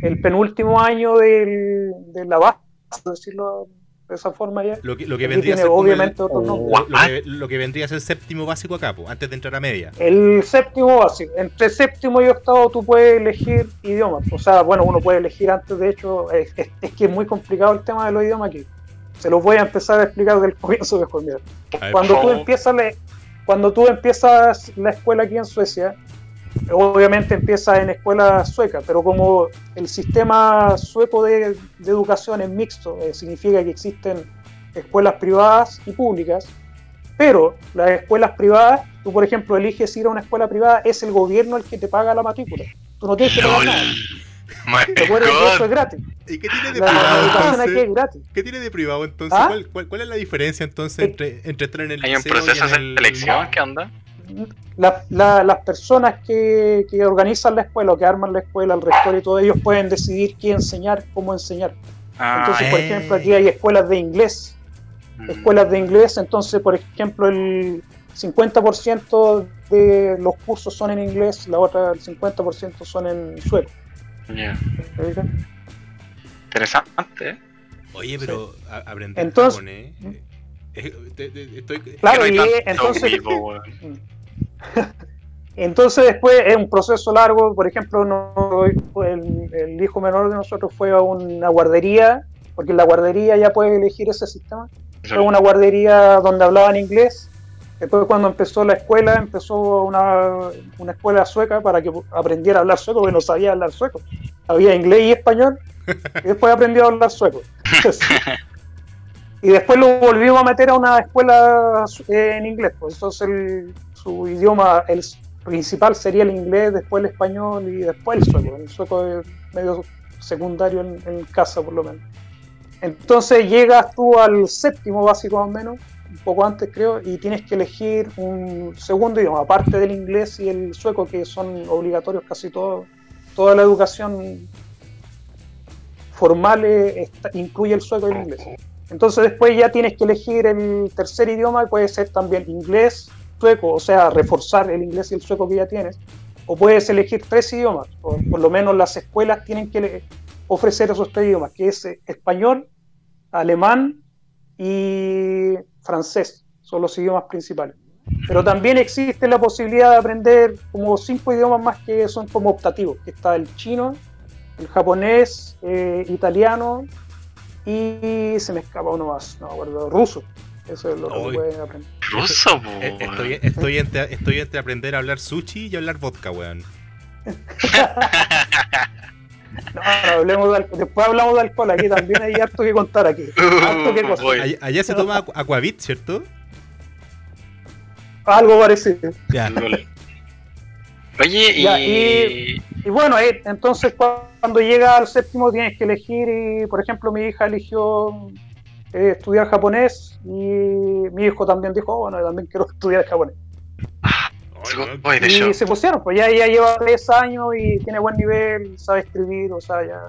el penúltimo año del, de la base, por decirlo de esa forma ya. Lo que, lo que Aquí vendría a tiene ser como obviamente el- nombres. lo, que, lo que vendría a ser séptimo básico acá, po, antes de entrar a media. El séptimo básico, entre séptimo y octavo tú puedes elegir idiomas, o sea, bueno, uno puede elegir antes, de hecho, es, es- es que es muy complicado el tema de los idiomas aquí. Se los voy a empezar a explicar desde el (laughs) comienzo. A ver, Cuando tú empiezas la, cuando tú empiezas la escuela aquí en Suecia, obviamente empiezas en escuela sueca, pero como el sistema sueco de, de educación es mixto, eh, significa que existen escuelas privadas y públicas, pero las escuelas privadas, tú por ejemplo eliges ir a una escuela privada, es el gobierno el que te paga la matrícula. Tú no tienes que pagar nada. Que eso es gratis. ¿Y qué tiene de La, privado aquí entonces? es gratis. ¿Qué tiene de privado entonces? ¿Ah? ¿Cuál, cuál, cuál es la diferencia entonces Eh, entre, entre entrar en el Hay un proceso de en el... selección, ¿qué onda? La- la- las personas que, que organizan la escuela o que arman la escuela, el rector y todo ellos pueden decidir qué enseñar, cómo enseñar. Ah, Entonces, por eh. ejemplo, aquí hay escuelas de inglés, mm. escuelas de inglés, entonces, por ejemplo, el 50% de los cursos son en inglés, la otra, el 50% son en sueco. Ya. ¿me ubican? Interesante, ¿eh? Oye, pero a- aprender Entonces- japonés... eh, eh, estoy... Claro, y entonces, vivo. Entonces después es un proceso largo, por ejemplo, no- el, el hijo menor de nosotros fue a una guardería, porque en la guardería ya puede elegir ese sistema, fue a una guardería donde hablaban inglés, después cuando empezó la escuela, empezó una, una escuela sueca para que aprendiera a hablar sueco, porque no sabía hablar sueco, había inglés y español, y después aprendió a hablar sueco. (laughs) y después lo volvimos a meter a una escuela eh, en inglés, pues. Entonces el- su idioma, el principal sería el inglés, después el español y después el sueco. El sueco es medio secundario en, casa, por lo menos. Entonces llegas tú al séptimo básico más o menos, un poco antes creo, y tienes que elegir un segundo idioma, aparte del inglés y el sueco, que son obligatorios casi todo, toda la educación formal incluye el sueco y el inglés. Entonces después ya tienes que elegir el tercer idioma, puede ser también inglés, sueco, o sea, reforzar el inglés y el sueco que ya tienes, o puedes elegir tres idiomas, por lo menos las escuelas tienen que ofrecer esos tres idiomas, que es eh, español, alemán y francés, son los idiomas principales. Pero también existe la posibilidad de aprender como cinco idiomas más que son como optativos, que está el chino, el japonés, eh, italiano y se me escapa uno más, no me acuerdo, ruso. Eso es lo que pueden aprender. Ruso, po, Eh. Estoy, estoy, entre, estoy entre aprender a hablar sushi y hablar vodka, weón. No, no, hablemos de alcohol. Después hablamos de alcohol, aquí también hay harto que contar aquí. (laughs) Harto que Uh, voy. Allá, allá se toma aqu- aquavit, ¿cierto? Algo parecido. Ya. Oye, y... Ya, y- Y bueno, eh, entonces cu- cuando llega al séptimo tienes que elegir, y, por ejemplo, mi hija eligió eh, estudiar japonés y mi hijo también dijo, "Oh, bueno, yo también quiero (laughs) estudiar japonés. Y se pusieron, pues ya ella lleva tres años y tiene buen nivel, sabe escribir, o sea, ya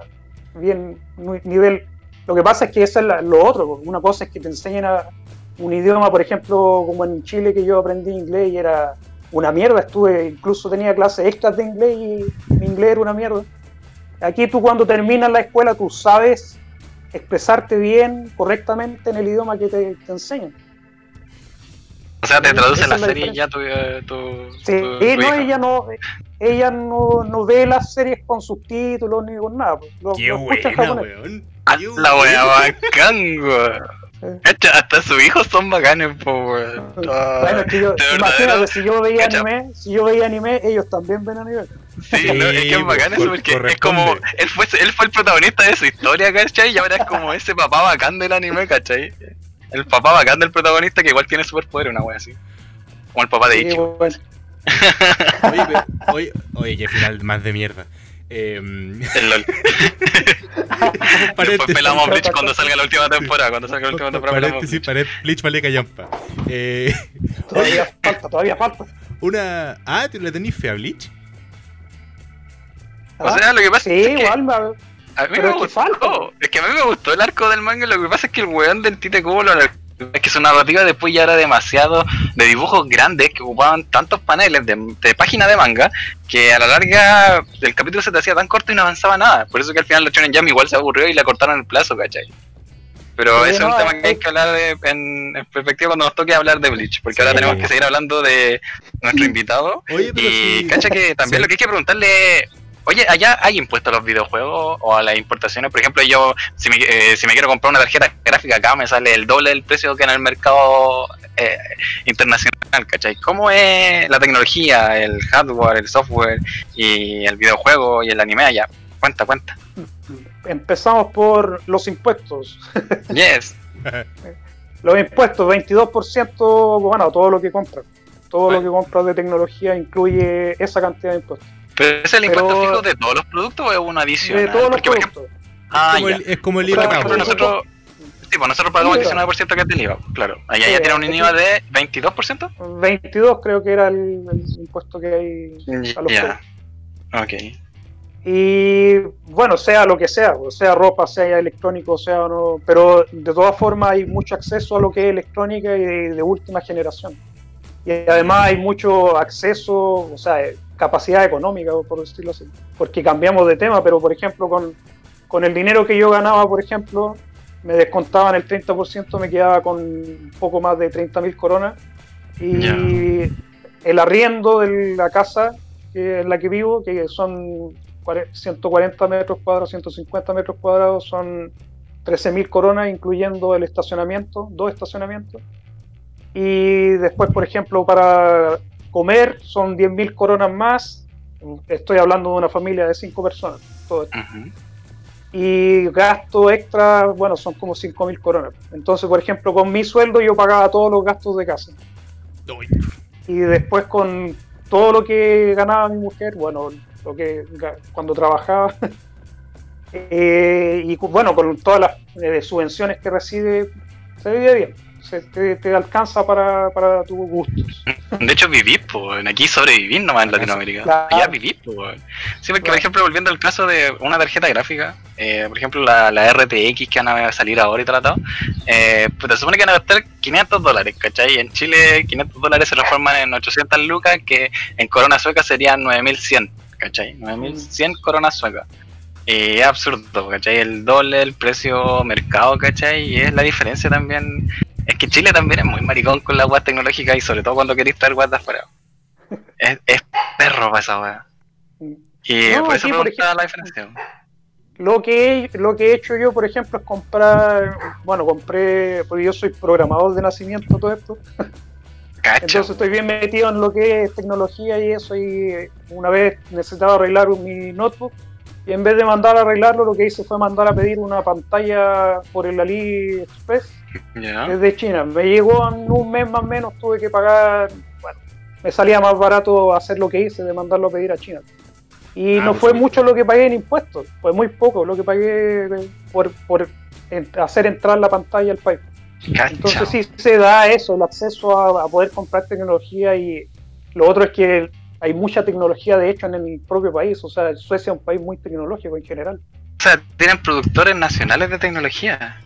bien nivel. Lo que pasa es que eso es la- lo otro, pues. una cosa es que te enseñen a un idioma, por ejemplo, como en Chile que yo aprendí inglés y era una mierda, estuve, incluso tenía clases extras de inglés y mi inglés era una mierda. Aquí tú cuando terminas la escuela tú sabes expresarte bien, correctamente en el idioma que te, te enseñan. O sea, te traduce la la serie ya tu, eh, tu, Sí, tu- no, hija. ella no, ella no, no ve las series con subtítulos ni con nada. pues, Lo, Qué lo buena, weón. Ah, Qué La wea buena. bacán, weón. Hasta sus hijos son bacanes, po, weón. Ah, Bueno, es que yo, de imagínate, si yo veía anime, si yo veía anime, ellos también ven anime. Sí, no, es que es bacán eso porque es como. Él fue, él fue el protagonista de su historia, ¿cachai? Y ahora es como ese papá bacán del anime, ¿cachai? El papá bacán del protagonista que igual tiene superpoder, una wea así. Como el papá de Sí, Ichigo. bueno. Oye, pero- oye, oye, qué final más de mierda. Eh, El LOL. (laughs) Después pelamos a Bleach cuando salga la última temporada. Cuando salga la última temporada, paréntesis, Bleach. paréntesis, Bleach vale callampa. Eh, Todavía (laughs) falta, todavía falta. una. Ah, ¿tú le tenés fe a Bleach? O sea, lo que pasa sí, es que igual, me- a mí pero me gustó. falta. Es que a mí me gustó el arco del manga. Lo que pasa es que el weón del Tite Kubo lo es que su narrativa después ya era demasiado de dibujos grandes que ocupaban tantos paneles de, de página de manga que a la larga el capítulo se te hacía tan corto y no avanzaba nada. Por eso que al final los Shonen Jam igual se aburrió y le cortaron el plazo, ¿cachai? Pero Sí, ese es un tema que hay que hablar de- en, en perspectiva cuando nos toque hablar de Bleach, porque ahora tenemos que seguir hablando de nuestro invitado. Oye, pero Y sí. cacha que también Sí. lo que hay que preguntarle Oye, allá hay impuestos a los videojuegos o a las importaciones. Por ejemplo, yo, si me, eh, si me quiero comprar una tarjeta gráfica acá, me sale el doble del precio que en el mercado eh, internacional, ¿cachai? ¿Cómo es la tecnología, el hardware, el software y el videojuego y el anime allá? Cuenta, cuenta. empezamos por los impuestos. Yes. (laughs) Los impuestos, 22%, bueno, todo lo que compras. Todo lo que compras de tecnología incluye esa cantidad de impuestos. ¿Pero es el Pero- impuesto fijo de todos los productos o es una adición? De todos los Porque, por ejemplo, productos. ah, como ya. el- es como el IVA Por ejemplo, nosotros, sí, pues nosotros pagamos el IVA. 19% que es del IVA, claro. Allá Sí, ya tiene un IVA de 22%. 22 creo que era el, el impuesto que hay a los productos. Ok. Y bueno, sea lo que sea, o sea ropa, sea electrónico, sea o no, pero de todas formas hay mucho acceso a lo que es electrónica y de, de última generación. Y además hay mucho acceso, o sea, capacidad económica, por decirlo así. Porque cambiamos de tema, pero por ejemplo, con, con el dinero que yo ganaba, por ejemplo, me descontaban el 30%, me quedaba con un poco más de 30 mil coronas. Y Ya. el arriendo de la casa en la que vivo, que son cuare- 140 metros cuadrados, 150 metros cuadrados, son 13 mil coronas, incluyendo el estacionamiento, dos estacionamientos. Y después, por ejemplo, para comer son 10 mil coronas más. Estoy hablando de una familia de cinco personas. Todo esto. Y gasto extra, bueno, son como 5 mil coronas. Entonces, por ejemplo, con mi sueldo yo pagaba todos los gastos de casa. Uy, Y después con todo lo que ganaba mi mujer, bueno, lo que cuando trabajaba, (laughs) eh, y bueno, con todas las eh, subvenciones que recibe, se vive bien. Se, te, te alcanza para, para tus gustos. De hecho, vivís, pues. Aquí sobrevivir nomás en Latinoamérica. Claro. Allá vivís, pues. Sí, porque, por ejemplo, volviendo al caso de una tarjeta gráfica, eh, por ejemplo, la, la RTX que van a salir ahora y tratado, eh, pues se supone que van a gastar 500 dólares, ¿cachai? En Chile, 500 dólares se transforman en 800 lucas, que en corona sueca serían 9100, ¿cachai? 9100 coronas suecas. Y es absurdo, ¿cachai? El doble, el precio mercado, ¿cachai? Y es la diferencia también. Es que Chile también es muy maricón con la weá tecnológica y sobre todo cuando queréis traer weas de afuera. (laughs) Es, es perro para esa weá. Y No, por eso por preguntaba la diferencia. Lo que, he, lo que he hecho yo, por ejemplo, es comprar, bueno, compré, porque yo soy programador de nacimiento, todo esto. Cacha. Entonces estoy bien metido en lo que es tecnología y eso. Y una vez necesitaba arreglar mi notebook. Y en vez de mandar a arreglarlo, lo que hice fue mandar a pedir una pantalla por el AliExpress Desde China. Me llegó en un mes más o menos, tuve que pagar, bueno, me salía más barato hacer lo que hice de mandarlo a pedir a China. Y Ah, no pues fue sí. mucho lo que pagué en impuestos, fue muy poco lo que pagué por, por hacer entrar la pantalla al país. Cacha. Entonces sí se da eso, el acceso a, a poder comprar tecnología y lo otro es que hay mucha tecnología de hecho en el propio país, o sea, Suecia es un país muy tecnológico en general. O sea, tienen productores nacionales de tecnología.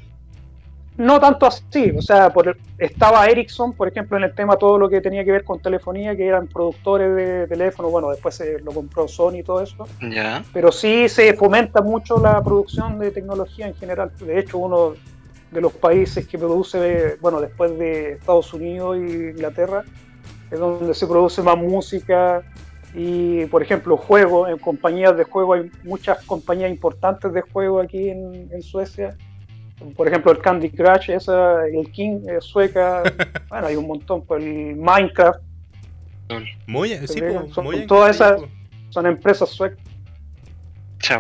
No tanto así, o sea, por, estaba Ericsson, por ejemplo, en el tema todo lo que tenía que ver con telefonía, que eran productores de teléfono, bueno, después se lo compró Sony y todo eso, pero sí se fomenta mucho la producción de tecnología en general. De hecho, uno de los países que produce, bueno, después de Estados Unidos e Inglaterra, es donde se produce más música. Y, por ejemplo, juegos, en compañías de juego hay muchas compañías importantes de juego aquí en, en Suecia por ejemplo, el Candy Crush, esa, el King es sueca, (laughs) bueno, hay un montón, pues el Minecraft, Moya, sí, Son po, Moya- todas sí, esas- po. son empresas suecas.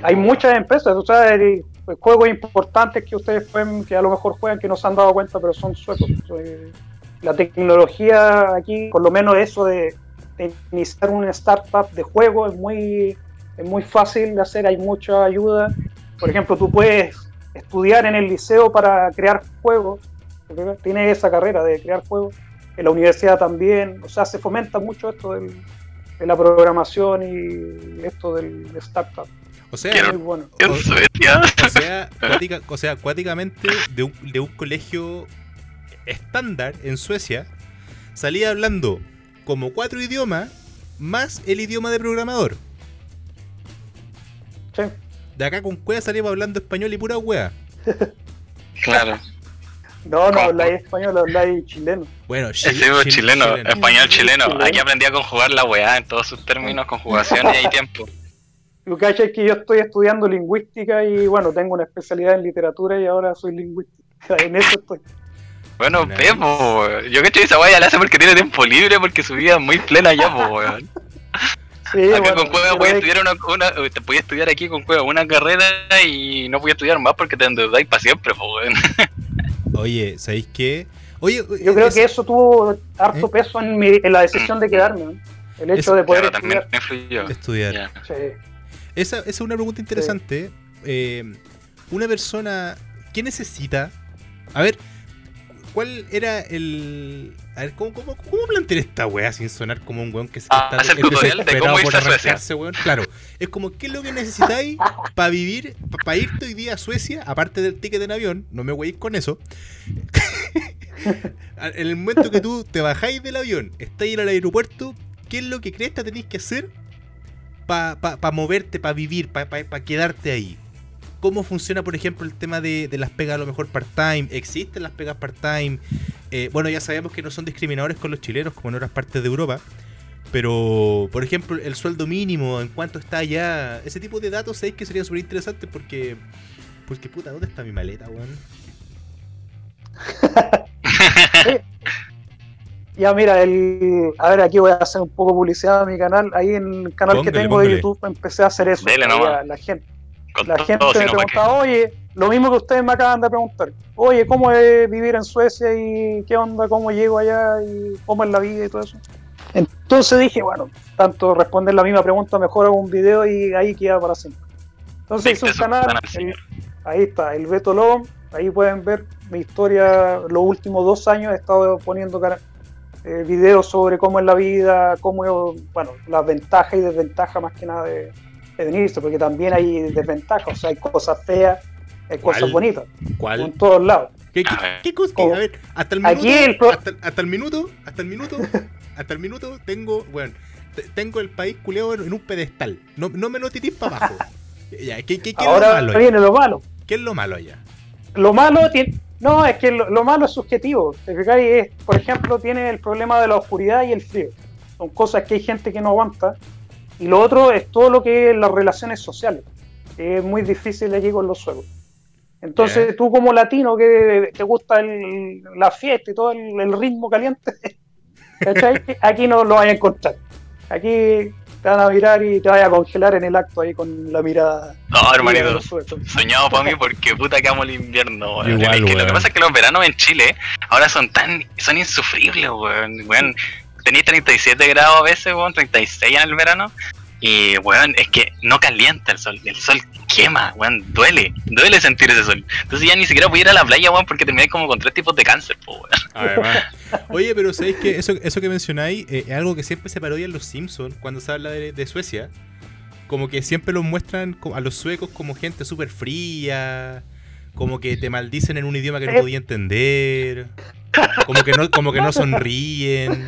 Hay muchas empresas, o sea, hay juegos importantes que ustedes pueden, que a lo mejor juegan, que no se han dado cuenta, pero son suecos. Eh, La tecnología aquí, por lo menos eso de, de iniciar una startup de juego es muy, es muy fácil de hacer, hay mucha ayuda. Por ejemplo, tú puedes estudiar en el liceo para crear juegos, tienes esa carrera de crear juegos, en la universidad también, o sea, se fomenta mucho esto del- de la programación y esto del de startup. O sea, Quiero- Muy bueno. En Suecia. o sea, cuática- o sea, cuáticamente de un, de un colegio estándar en Suecia, salía hablando como cuatro idiomas más el idioma de programador. Sí. De acá con cueva salimos hablando español y pura wea. Claro. No, no habláis español, habláis chileno. Bueno, Ese chile- es chile- chileno, chileno. español chileno. Chileno. Aquí aprendí a conjugar la weá en todos sus términos, conjugaciones y tiempo. (laughs) Lo que es que yo estoy estudiando lingüística y bueno, tengo una especialidad en literatura y ahora soy lingüista. (laughs) En eso estoy. Bueno, Nice. Pepo, yo que esa weá ya la hace porque tiene tiempo libre, porque su vida es muy plena ya, po, weón. (laughs) Sí, Acá bueno, con Cueva podía es- estudiar una, una, te podía estudiar aquí con Cueva una carrera y no podía estudiar más porque te endeudáis para siempre, po. (laughs) Oye, ¿sabéis qué? Oye, yo creo es- que eso tuvo harto ¿Eh? peso en, mi- en la decisión de quedarme. ¿no? El hecho de poder Claro, estudiar. me influyó. estudiar. Ya. Sí. Esa, esa es una pregunta interesante. Eh, una persona, ¿qué necesita? A ver, ¿cuál era el. A ver, ¿cómo, cómo, cómo plantear esta weá sin sonar como un weón que se Ah, está tutorial de cómo por arrancarse, weón? Claro, es como, ¿qué es lo que necesitáis para vivir, para irte hoy día a Suecia, aparte del ticket en avión? No me weéis con eso. (laughs) en el momento que tú te bajáis del avión, estáis en el aeropuerto, ¿qué es lo que crees que tenéis que hacer para moverte, para vivir, para quedarte ahí? ¿Cómo funciona, por ejemplo, el tema de, de las pegas a lo mejor part-time? ¿Existen las pegas part-time? Eh, bueno, ya sabemos que no son discriminadores con los chilenos como en otras partes de Europa. Pero, por ejemplo, el sueldo mínimo, en cuánto está allá, ese tipo de datos, ¿sabéis que sería súper interesante? Porque, porque, puta, ¿dónde está mi maleta, weón? (laughs) Ya mira, el, a ver, aquí voy a hacer un poco publicidad a mi canal. Ahí en el canal que Póngale, tengo de póngale. YouTube empecé a hacer eso. Dele a la gente, Con la todo, gente me preguntaba, oye, lo mismo que ustedes me acaban de preguntar. Oye, ¿cómo es vivir en Suecia y qué onda, cómo llego allá y cómo es la vida y todo eso? Entonces dije, bueno, tanto responder la misma pregunta, mejor hago un video y ahí queda para siempre. Entonces hice un canal, el- ahí está, el Beto Lobo, ahí pueden ver mi historia, los últimos dos años he estado poniendo eh, videos sobre cómo es la vida, cómo, bueno, las ventajas y desventajas más que nada de venirse, porque también hay desventajas, o sea, hay cosas feas, hay ¿Cuál? cosas bonitas, en ¿Cuál? todos lados. ¿Qué, qué, A ver. qué cosa? Como- A ver, hasta el Aquí minuto. el pro- hasta, hasta el minuto. Hasta el minuto. (laughs) hasta el minuto tengo. Bueno, te- tengo el país culeado en, en un pedestal. No, no me lo tirís para abajo. (laughs) Ya, ¿qué, qué, qué es lo Ahora malo allá? viene lo malo. ¿Qué es lo malo allá? Lo malo tiene. No, es que lo, lo malo es subjetivo. ¿te fijáis? Es, por ejemplo, tiene el problema de la oscuridad y el frío. Son cosas que hay gente que no aguanta. Y lo otro es todo lo que es las relaciones sociales. que es muy difícil aquí con los suecos. Entonces, Ya. tú como latino que te gusta el- la fiesta y todo el, el ritmo caliente, (laughs) ¿cachai? aquí no lo vas a encontrar. Aquí te van a mirar y te vas a congelar en el acto ahí con la mirada. No, hermanito. Soñado para mí porque puta que amo el invierno, weón. Igual, Es que Lo que pasa es que los veranos en Chile ahora son tan, son insufribles, weón. weón tenéis 37 grados a veces, weón, 36 en el verano. Y, weón, es que no calienta el sol. El sol quema, weón, duele. Duele sentir ese sol. Entonces ya ni siquiera voy a ir a la playa, weón, porque terminé como con tres tipos de cáncer, po, weón. Además. (laughs) Oye, pero ¿sabéis que eso, eso que mencionáis eh, es algo que siempre se parodia en los Simpsons cuando se habla de, de Suecia? Como que siempre los muestran a los suecos como gente súper fría, como que te maldicen en un idioma que no podía entender, como que no, como que no sonríen.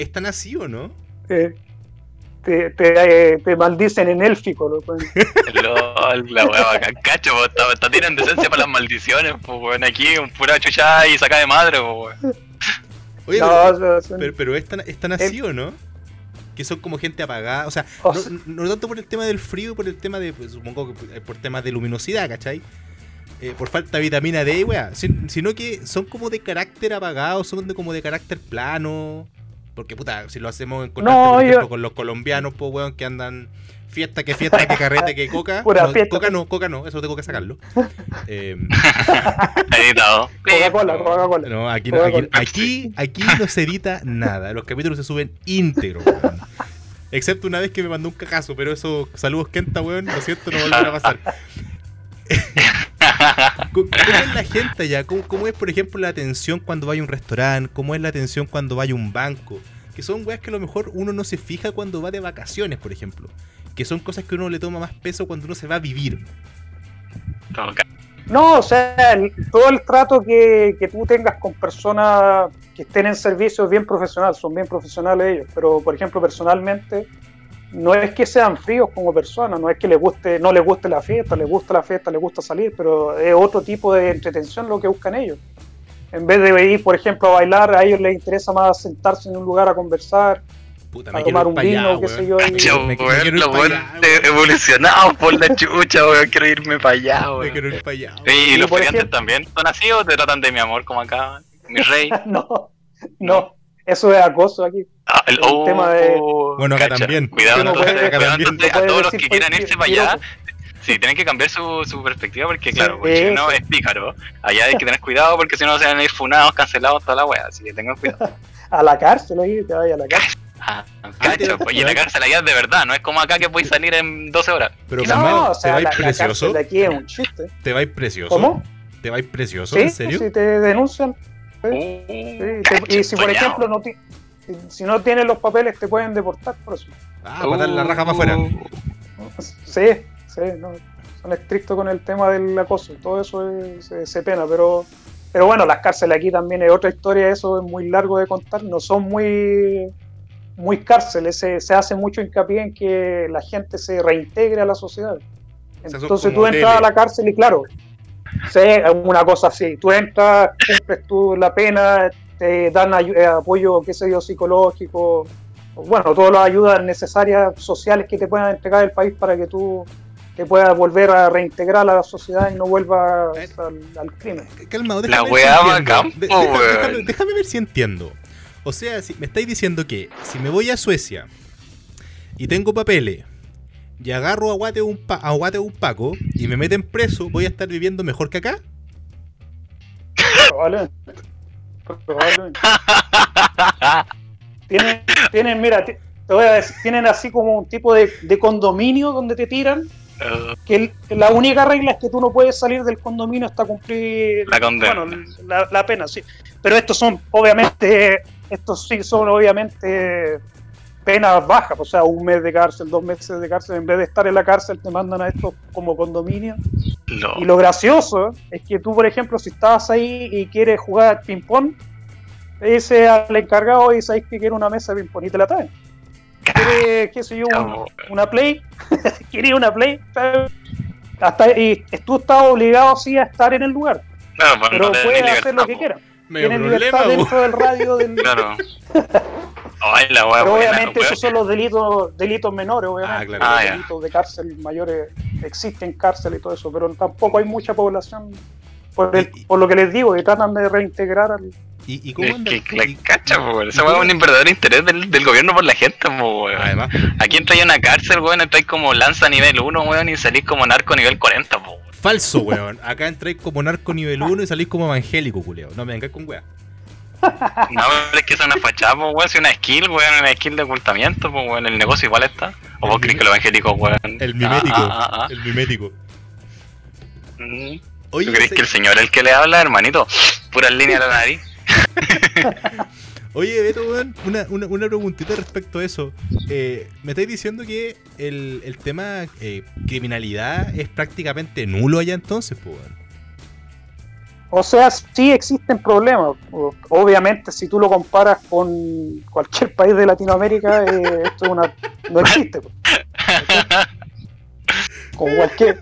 ¿Es tan así o no? te, te, te, eh, te maldicen en élfico. loco. (laughs) LOL, la weá bacán, cacho, po, está, está tienen decencia para las maldiciones, pues, weón. Aquí un pura chuchada y saca de madre, po, weón. Oye, No, pero, pero, pero es, tan, es tan así o no? Que son como gente apagada, o sea, O no, sea- no tanto por el tema del frío, por el tema de, pues, supongo que por- por temas de luminosidad, ¿cachai? eh, por falta de vitamina D, weá, sin- sino que son como de carácter apagado, son de como de carácter plano. Porque, puta, si lo hacemos en contraste, No, por yo- ejemplo, con los colombianos, pues, weón, que andan fiesta, que fiesta, que carrete, que coca. (laughs) Pura no, fiesta. Coca no, coca no, eso tengo que sacarlo. (laughs) Eh, Editado. Coca-Cola, Coca-Cola. no, aquí, no, aquí, aquí, aquí no se edita nada. Los capítulos se suben íntegros, weón. Excepto una vez que me mandó un cajazo, pero eso, saludos Kenta, weón, lo siento, no volverá a pasar. (laughs) (laughs) ¿Cómo es la gente allá? ¿Cómo, cómo es, por ejemplo, la atención cuando vaya a un restaurante? ¿Cómo es la atención cuando vaya a un banco? Que son weas que a lo mejor uno no se fija cuando va de vacaciones, por ejemplo. Que son cosas que uno le toma más peso cuando uno se va a vivir. No, o sea, el- todo el trato que, que tú tengas con personas que estén en servicio es bien profesional, son bien profesionales ellos, pero por ejemplo personalmente no es que sean fríos como personas, no es que les guste, no les guste la fiesta, les gusta la fiesta, les gusta salir, pero es otro tipo de entretención lo que buscan ellos. En vez de ir, por ejemplo, a bailar, a ellos les interesa más sentarse en un lugar a conversar, Puta, a tomar un vino, allá, qué sé yo. y- (laughs) Yo, Me- weón, los weón. evolucionados (laughs) por la chucha, weón. Quiero irme para allá, Me quiero ir para allá. weón. Y, los ejemplo- también son así o te tratan de mi amor como acá, mi rey. (laughs) no, no, eso es acoso aquí. Ah, el, El tema de- Bueno, acá también. Cuidado, Sí, no entonces, puede- cuidado, también. entonces, No a todos los que quieran irse para allá, sí, tienen que cambiar su, su perspectiva porque, Sí, claro, si uno eso. es pícaro, allá hay que tener cuidado porque si no se van a ir funados, cancelados, toda la wea, así que tengan cuidado. A la cárcel ahí, te vayas a la cárcel. Ah, te- cacho, pues, y la cárcel allá es de verdad, no es como acá que podéis salir en 12 horas. Pero, No, No, o ¿te sea, vais la, la precioso? de aquí es un chiste. ¿Te vais precioso? ¿Cómo? ¿Te vais precioso? Sí, ¿En serio? si te denuncian. Uh, sí, te- cacho, y si por ejemplo no ti- si, si no tienes los papeles te pueden deportar por eso. Ah, para dar la raja para afuera. Uh, (laughs) Sí, sí, no, son estrictos con el tema del acoso, todo eso es- se, se pena, pero pero bueno, las cárceles aquí también es otra historia, eso es muy largo de contar, no son muy muy cárceles, se, se hace mucho hincapié en que la gente se reintegre a la sociedad. Entonces tú entras a la cárcel y claro, sí, es una cosa así, tú entras, cumples tú la pena, te dan eh, apoyo, qué sé yo, psicológico, bueno, todas las ayudas necesarias sociales que te puedan entregar el país para que tú te puedas volver a reintegrar a la sociedad y no vuelvas Eh. al, al crimen. Calmado, La déjame ver weá si De- déjame- déjame ver si entiendo. O sea, si me estáis diciendo que si me voy a Suecia y tengo papeles y agarro a guate un, pa- a guate un paco y me meten preso, ¿voy a estar viviendo mejor que acá? Probablemente. Probablemente. Tienen, tienen, mira, te voy a decir, tienen así como un tipo de, de condominio donde te tiran, Uh, que el- la única regla es que tú no puedes salir del condominio hasta cumplir La condena. bueno, la, la pena, sí. Pero estos son, obviamente, estos sí son obviamente penas bajas, o sea, un mes de cárcel, dos meses de cárcel, en vez de estar en la cárcel te mandan a estos como condominio. no. Y lo gracioso es que tú, por ejemplo, si estabas ahí y quieres jugar ping-pong, le dices al encargado y sabes que quiere una mesa de ping-pong y te la traen. ¿Quieres, qué sé yo, un- una play? (laughs) ¿Quieres una play? Hasta, y tú estás obligado sí a estar en el lugar, Claro, pues, pero no puedes libertad, hacer lo que quieras. Tienes problema, libertad dentro del radio del... Claro. (laughs) Ay, la weá Pero buena, obviamente weón. esos son los delitos delitos menores, obviamente. Ah, claro. Ah, Los ya. delitos de cárcel mayores existen cárcel y todo eso, pero tampoco hay mucha población por, el- Y- y- por lo que les digo, que tratan de reintegrar al... ¿Y, y cómo Es anda? que la y- cacha, weón. Esa es un verdadero interés del, del gobierno por la gente, po, weón. Además, Aquí entráis a una cárcel, weón, entráis como lanza nivel 1, weón, y salís como narco nivel 40, po, weón. falso, weón. Acá entráis como narco nivel 1 y salís como evangélico, culeo. No me vengáis con weá. No, pero es que es una fachada, po, weón, si una skill, weón, una skill de ocultamiento, po, weón, el negocio igual está. O El vos crees que los evangélicos, weón. El mimético. Ah, ah, ah. El mimético. Mm. Oye, ¿Tú crees ese- que el señor es el que le habla, hermanito? Puras líneas a la nariz. (laughs) Oye, Beto, weón, una, una, una preguntita respecto a eso. Eh, me estáis diciendo que el, el tema eh, criminalidad es prácticamente nulo allá entonces, pues, weón. O sea, sí existen problemas. Obviamente, si tú lo comparas con cualquier país de Latinoamérica, eh, esto es una... no existe. pues. Con cualquier...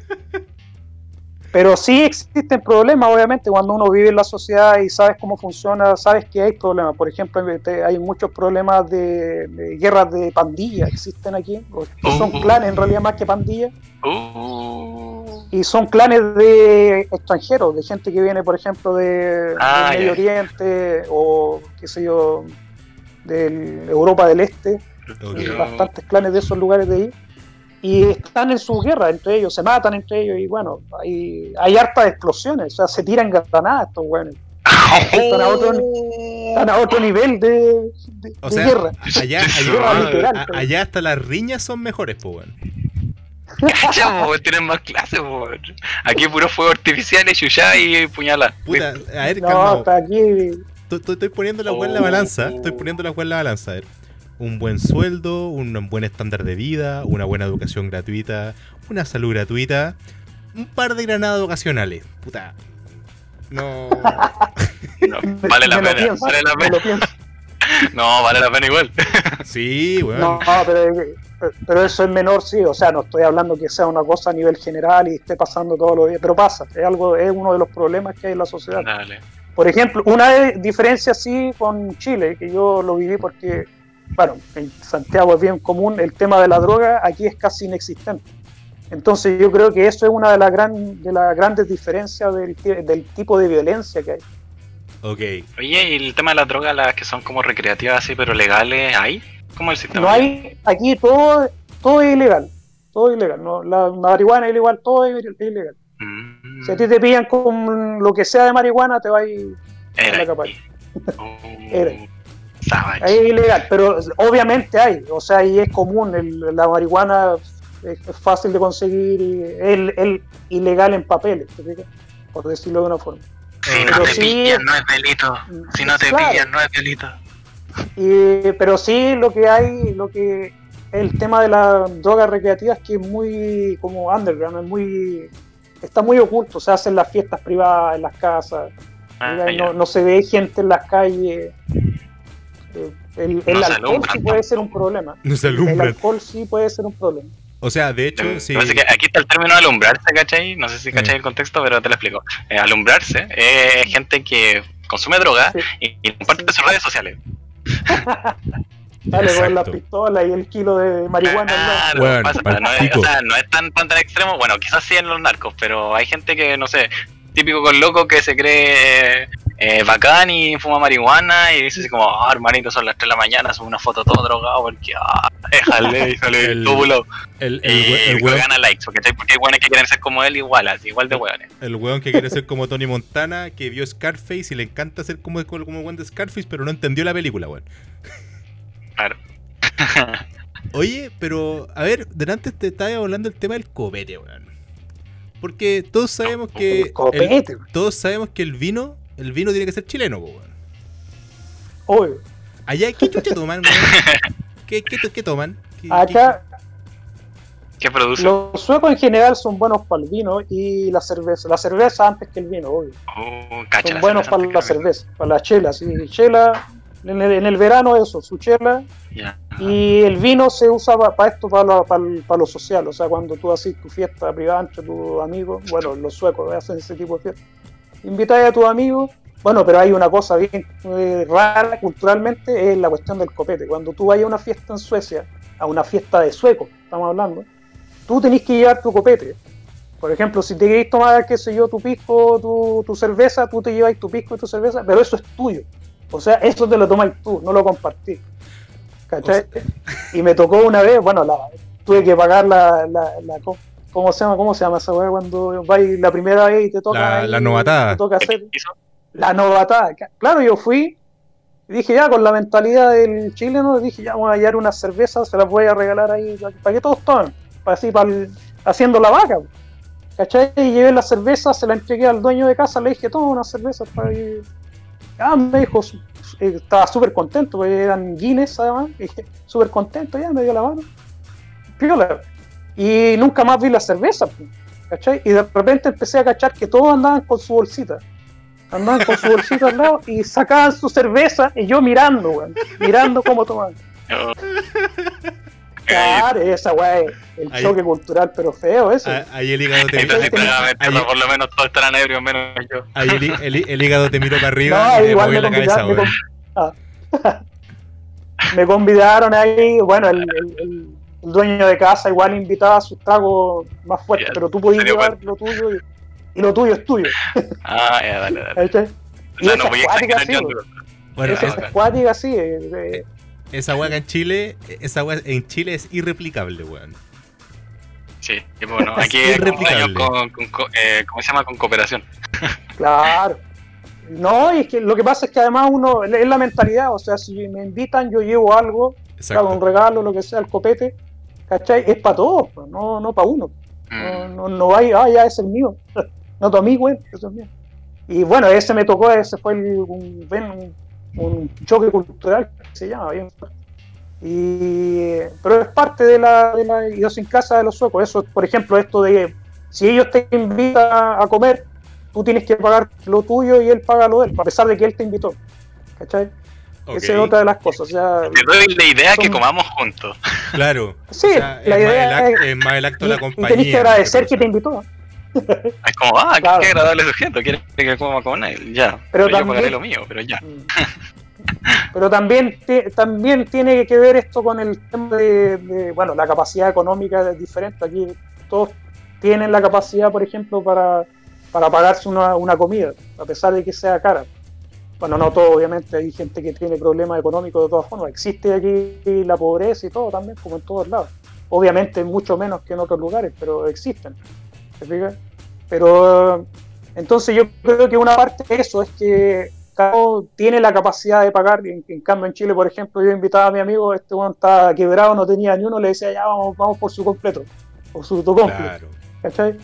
Pero sí existen problemas, obviamente, cuando uno vive en la sociedad y sabes cómo funciona, sabes que hay problemas. Por ejemplo, hay muchos problemas de, de guerras de pandillas, existen aquí, que son Uh. clanes en realidad más que pandillas. Uh, y son clanes de extranjeros, de gente que viene, por ejemplo, de, Ah, del Medio. Oriente o, qué sé yo, de Europa del Este, bastantes clanes de esos lugares de ahí. Y están en sus guerras entre ellos, se matan entre ellos y bueno, hay, hay hartas explosiones, o sea, se tiran granadas estos weones. Están a otro, están a otro nivel de, de- O de sea, guerra. allá, Guerra allá, (laughs) literal, a- allá hasta las riñas son mejores, pues, weón. (laughs) Cacha, (laughs) po, tienen más clases, po. Aquí puro fuego artificial, chuchá y puñala. Puta, a ver, No, hasta aquí Estoy- poniendo la en la Oh. balanza. Estoy poniendo la en la balanza. A ver. Un buen sueldo, un buen estándar de vida, una buena educación gratuita, una salud gratuita, un par de granadas ocasionales. Puta. No. (laughs) No, vale la pena, pienso, vale la pena. No, vale la pena igual. Sí, weón. No, pero, pero eso es menor, sí. O sea, no estoy hablando que sea una cosa a nivel general y esté pasando todos los días, pero pasa. Es algo, es uno de los problemas que hay en la sociedad. Dale. Por ejemplo, una de- diferencia sí con Chile, que yo lo viví porque, bueno, en Santiago es bien común, el tema de la droga aquí es casi inexistente. Entonces yo creo que eso es una de las gran, de las grandes diferencias del tipo de violencia que hay. Ok. Oye, ¿y el tema de las drogas, las que son como recreativas así, pero legales, hay? ¿Cómo el sistema? No hay, aquí todo, todo es ilegal, todo es ilegal. ¿no? La marihuana es ilegal, todo es ilegal. Mm, Si a ti te pillan con lo que sea de marihuana, te va a ir era la capa. ahí. Oh, Era. es ilegal, pero obviamente hay, o sea, y es común, el- la marihuana es, es fácil de conseguir y es, es ilegal en papeles, por decirlo de una forma. Si no te sí- pillan, no es delito. Si no te Claro. pillan, no es delito. Y- pero sí lo que hay, lo que el tema de las drogas recreativas que es muy como underground, es muy está muy oculto, se hacen las fiestas privadas en las casas, Ah, no, no se ve gente en las calles. Eh, El, el No alcohol sí puede ser un problema. No se El alcohol sí puede ser un problema. O sea, de hecho, sí. es aquí está el término alumbrarse, ¿cachai? No sé si cachai Sí. el contexto, pero te lo explico. Eh, alumbrarse es gente que consume droga Sí. y, y comparte en sus redes sociales. (laughs) Dale con la pistola y el kilo de marihuana. Bueno, pasa, no, es, pico. o sea, no es tan, tan, tan extremo. Bueno, quizás sí en los narcos, pero hay gente que, no sé, típico con loco que se cree eh, bacán y fuma marihuana y dice así como, ah, hermanito, son las 3 de la mañana, sube una foto todo drogado porque, ah, déjale, (laughs) y sale El- volado. El, el, we- el luego weón, gana likes, porque, ¿cachai? porque hay weones que quieren ser como él igual, así, igual de weones. el weón que quiere ser como Tony Montana, que vio Scarface y le encanta ser como, como, como weón de Scarface, pero no entendió la película, weón. Claro. (laughs) Oye, pero, a ver, delante te estaba hablando del tema del copete, weón. Porque todos sabemos que. El el- todos sabemos que el vino, el vino tiene que ser chileno, po, weón. obvio. Allá, ¿qué chucha toman, weón? (laughs) ¿Qué, qué, qué toman? ¿Qué- Acá ¿Qué produce? los suecos en general son buenos para el vino y la cerveza. La cerveza antes que el vino, obvio. Oh, cacha, son buenos para la cerveza, para la chela. Sí, chela, en el, en el verano eso, su chela. Y el vino se usa para esto, para, lo social. O sea, cuando tú haces tu fiesta privada entre tus amigos, bueno, los suecos hacen ese tipo de fiesta. Invitáis a tus amigos. Bueno, pero hay una cosa bien eh, rara culturalmente, es la cuestión del copete. Cuando tú vayas a una fiesta en Suecia, a una fiesta de suecos, estamos hablando, tú tenés que llevar tu copete. Por ejemplo, si te queréis tomar, qué sé yo, tu pisco, tu, tu cerveza, tú te lleváis tu pisco y tu cerveza, pero eso es tuyo. O sea, eso te lo tomáis tú, no lo compartís. ¿Cachai? Y me tocó una vez, bueno, la, tuve que pagar la, la, la ¿cómo se llama? ¿Cómo se llama esa weá cuando vais la primera vez y te toca La- ahí, la novatada. Te toca hacer la novatada. Claro, yo fui y dije ya con la mentalidad del chileno, dije ya voy a hallar unas cervezas, se las voy a regalar ahí para que todos tomen, para así para el- haciendo la vaca. ¿Cachai? Y llevé la cerveza, se la entregué al dueño de casa, le dije, toma unas cervezas para ir. Ah, me dijo, eh, estaba súper contento, porque eran Guinness además, y dije, súper contento, ya me dio la mano. Piola. Y nunca más vi la cerveza, pues, ¿cachai? Y de repente empecé a cachar que todos andaban con su bolsita. Andaban con su bolsita al lado y sacaban su cerveza y yo mirando, weón, mirando cómo tomaban. (laughs) Claro, esa es el Ahí- choque cultural, pero feo eso. Ah, Ahí el hígado te ahí- por lo menos todos estarán ebrios, menos yo. ahí el, el hí- el hígado te miró para arriba No, y igual me la cabeza, convidaron, me, (laughs) ah. (laughs) Me convidaron ahí, bueno, el, el- dueño de casa igual invitaba sus tragos más fuertes, Ya, pero tú podías llevar lo tuyo y, y lo tuyo es tuyo. Ah, ya, dale, dale. ¿cachai? Y no voy a acuática exagerar sí, yo, weón. Bueno, esa es- acuática sí. eh, eh, esa weá acá en Chile, esa weá en Chile es irreplicable, weón. Sí, bueno, aquí es irreplicable. con, con, co- eh, ¿cómo se llama? Con cooperación. (laughs) Claro. No, y es que lo que pasa es que además uno, es la mentalidad, o sea, si me invitan, yo llevo algo, claro, un Exacto. regalo, lo que sea, el copete, ¿cachai? Es para todos, pues, no, no para uno. No, Mm, no, no hay, ah, ya es el mío. (laughs) No tu amigo, eso es mío. Y bueno, ese me tocó, ese fue el- un, un, un choque cultural que se llama, bien. Y, pero es parte de la, de la idiosincrasia de los suecos. Eso, por ejemplo, esto de si ellos te invitan a comer, tú tienes que pagar lo tuyo y él paga lo de él, a pesar de que él te invitó. ¿Cachai? Esa es otra de las cosas. O sea, Te doy la idea que son- comamos juntos. Claro. Sí, O sea, la es, idea más el es- es más el acto de la y compañía. tenés que agradecer que te invitó. Es como, ah, Claro. qué agradable sujeto, quiere que coma con él. Ya, Pero pero, yo también- pagaré lo mío, pero ya. Mm. Pero también, ti- también tiene que ver esto con el tema de, de, bueno, la capacidad económica es diferente. Aquí todos tienen la capacidad, por ejemplo, para, para pagarse una, una comida, a pesar de que sea cara. Bueno, no todo, obviamente, hay gente que tiene problemas económicos de todas formas. Existe aquí la pobreza y todo también, como en todos lados. Obviamente mucho menos que en otros lugares, pero existen. ¿te fijas? Pero entonces yo creo que una parte de eso es que cada uno tiene la capacidad de pagar. En, en cambio, en Chile, por ejemplo, yo invitaba a mi amigo, este uno está quebrado, no tenía ni uno, le decía, ya vamos, vamos por su completo, por su autocompleto. Claro. ¿cachai?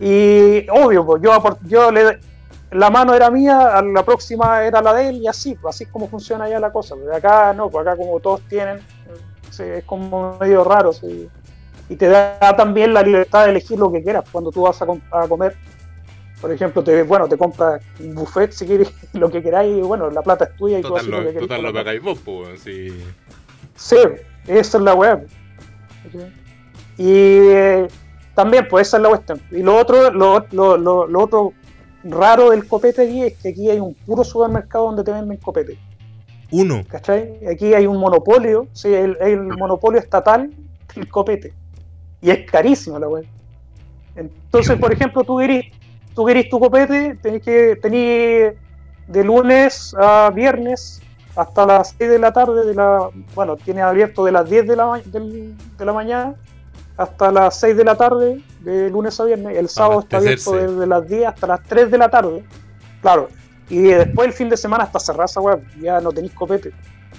Y obvio, pues yo, yo le, la mano era mía, la próxima era la de él y así, pues, así es como funciona ya la cosa. Pues acá no, pues acá como todos tienen, sí, es como medio raro. sí. Y te da también la libertad de elegir lo que quieras cuando tú vas a, com- a comer. Por ejemplo, te, bueno, te compras un buffet si quieres (laughs) lo que queráis, y bueno, la plata es tuya y tú Total, haces lo, lo, que quieras. total lo pagáis vos, pues, sí. Sí, esa es la. ¿cachai? Y eh, también, pues esa es la cuestión. Y lo otro, lo, lo, lo, lo otro raro del copete aquí es que aquí hay un puro supermercado donde te venden copete. Uno. ¿Cachai? Aquí hay un monopolio, sí, el, el monopolio estatal del copete. Y es carísimo la weá. Entonces, por ejemplo, tú querís, tú querís tu copete, tenés que tenés de lunes a viernes hasta las 6 de la tarde, de la, bueno, tiene abierto de las 10 de la, de la mañana hasta las 6 de la tarde, de lunes a viernes. El sábado está abierto desde las 10 hasta las 3 de la tarde. Claro. Y después el fin de semana hasta cerrar esa weá, ya no tenéis copete.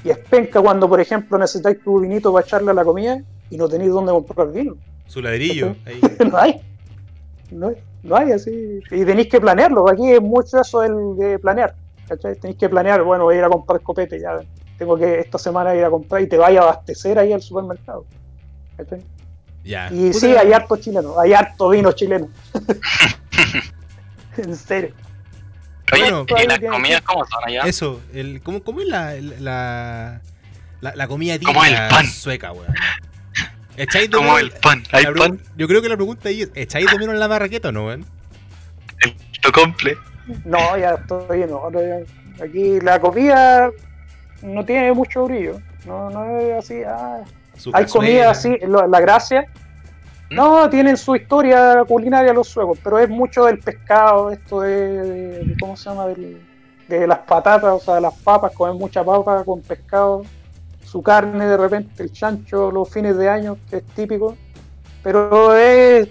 Y es penca cuando, por ejemplo, necesitáis tu vinito para echarle a la comida y no tenéis dónde comprar vino. Su ladrillo. Ahí. (laughs) no hay. No hay, no hay así. Y tenéis que planearlo. Aquí es mucho eso del- de planear. ¿cachai? Tenéis que planear, bueno, voy a ir a comprar copete, ya tengo que esta semana ir a comprar y te vaya a abastecer ahí al supermercado. ¿cachai? Ya. Y Puta, sí, hay harto chileno, hay harto vino chileno. (laughs) en serio. Oye, Bueno, ¿y las comidas cómo son allá? Eso, el, ¿cómo, cómo es la, la, la, la comida el típica pan. sueca, weón? ¿Echáis de Como el pan. ¿Hay pan? Yo creo que la pregunta ahí es, ¿echáis de menos la marraqueta o no, weón? Lo comple. No, ya estoy no, no, ya- Aquí la comida no tiene mucho brillo. No, no es así. ah, hay comida así, la gracia. ¿Mm? No, tienen su historia culinaria los suecos, pero es mucho del pescado, esto de, de- de- ¿cómo se llama? Del- de las patatas, o sea, las papas, comen mucha papa con pescado, su carne de repente, el chancho los fines de año, que es típico, pero es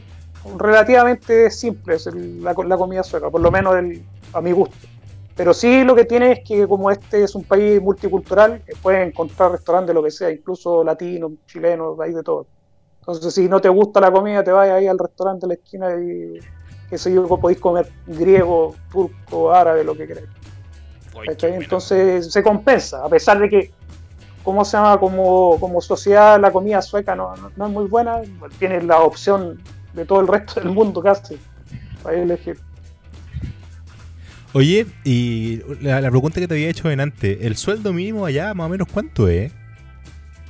relativamente simple es el- la, la comida sueca, por lo menos el- a mi gusto. Pero sí lo que tiene es que como este es un país multicultural, eh, puedes encontrar restaurantes de lo que sea, incluso latinos, chilenos, hay de todo. Entonces si no te gusta la comida, te vas ahí al restaurante de la esquina y qué sé yo, podéis comer griego, turco, árabe, lo que queráis. Entonces se compensa, a pesar de que, ¿cómo se llama? Como, como sociedad la comida sueca no, no, no es muy buena, tienes la opción de todo el resto del mundo casi para elegir. Oye, y la, la pregunta que te había hecho en antes, ¿el sueldo mínimo allá más o menos cuánto es?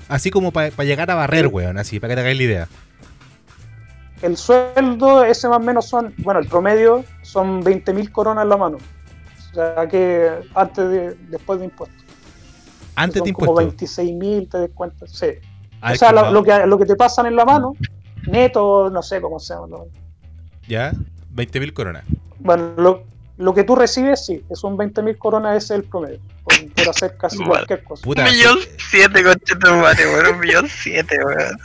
Así como para llegar a barrer, weón, así, para que te hagáis la idea. El sueldo, ese más o menos son, bueno, el promedio son 20.000 coronas en la mano. O sea que antes de, después de impuestos. Antes son de como impuestos. 26.000 te descuentas, sí. Ah, o sea, lo, que, lo que te pasan en la mano, neto, no sé cómo se llama. Ya, 20.000 coronas. Bueno, lo, lo que tú recibes, sí, es un 20.000 coronas, ese es el promedio, por, por hacer casi Bueno. cualquier cosa. Puta, Un millón siete, conchetumare, weón. Un millón siete, weón.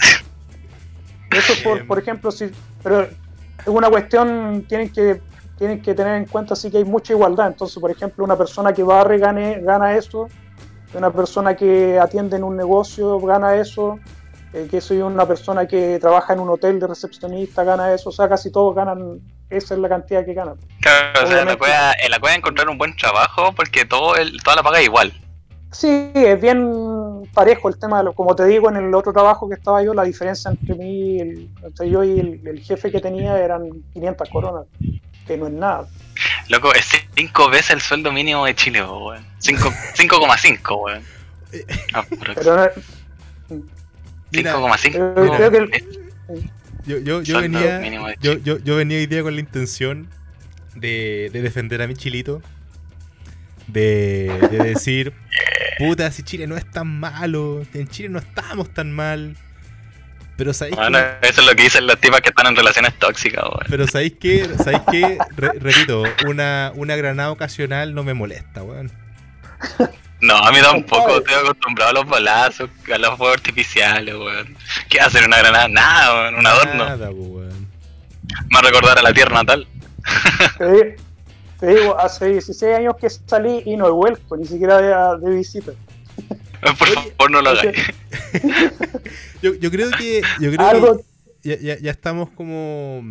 Eso es por, por ejemplo, si, pero es una cuestión, tienen que, tienen que tener en cuenta sí que hay mucha igualdad. Entonces, por ejemplo, una persona que barre gane, gana eso, una persona que atiende en un negocio gana eso, eh, que soy una persona que trabaja en un hotel de recepcionista gana eso, o sea, casi todos ganan, esa es la cantidad que ganan. Claro, o sea, en la cueva, en la cueva encontrar un buen trabajo porque todo el, toda la paga es igual. Sí, es bien parejo el tema, de lo- como te digo, en el otro trabajo que estaba yo, la diferencia entre mí, el- entre yo y el, el jefe que tenía eran 500 coronas, que no es nada. Loco, es cinco veces el sueldo mínimo de Chile, weón. Cinco- (laughs) 5,5, weón. Ah, pero Pero no- 5,5. Pero creo que el- Yo, yo, yo venía, yo, yo, yo venía hoy día con la intención de, de defender a mi chilito. De, de decir, (laughs) puta, si Chile no es tan malo, en Chile no estamos tan mal. Pero sabéis Bueno, que, eso es lo que dicen las tipas que están en relaciones tóxicas, weón. pero sabéis que, sabéis que, Re- repito, una, una granada ocasional no me molesta, weón. (laughs) No, a mí tampoco, estoy acostumbrado a los balazos, a los fuegos artificiales, weón. ¿Qué hacer una granada? Nada, weón, un adorno. Nada, weón. Más recordar a la tierra natal. te, di- te digo, hace 16 años que salí y no he vuelto, ni siquiera de, de visita. Por Oye, favor, no lo hagáis. (laughs) Yo, yo creo que, yo creo Algo, que ya, ya, ya estamos como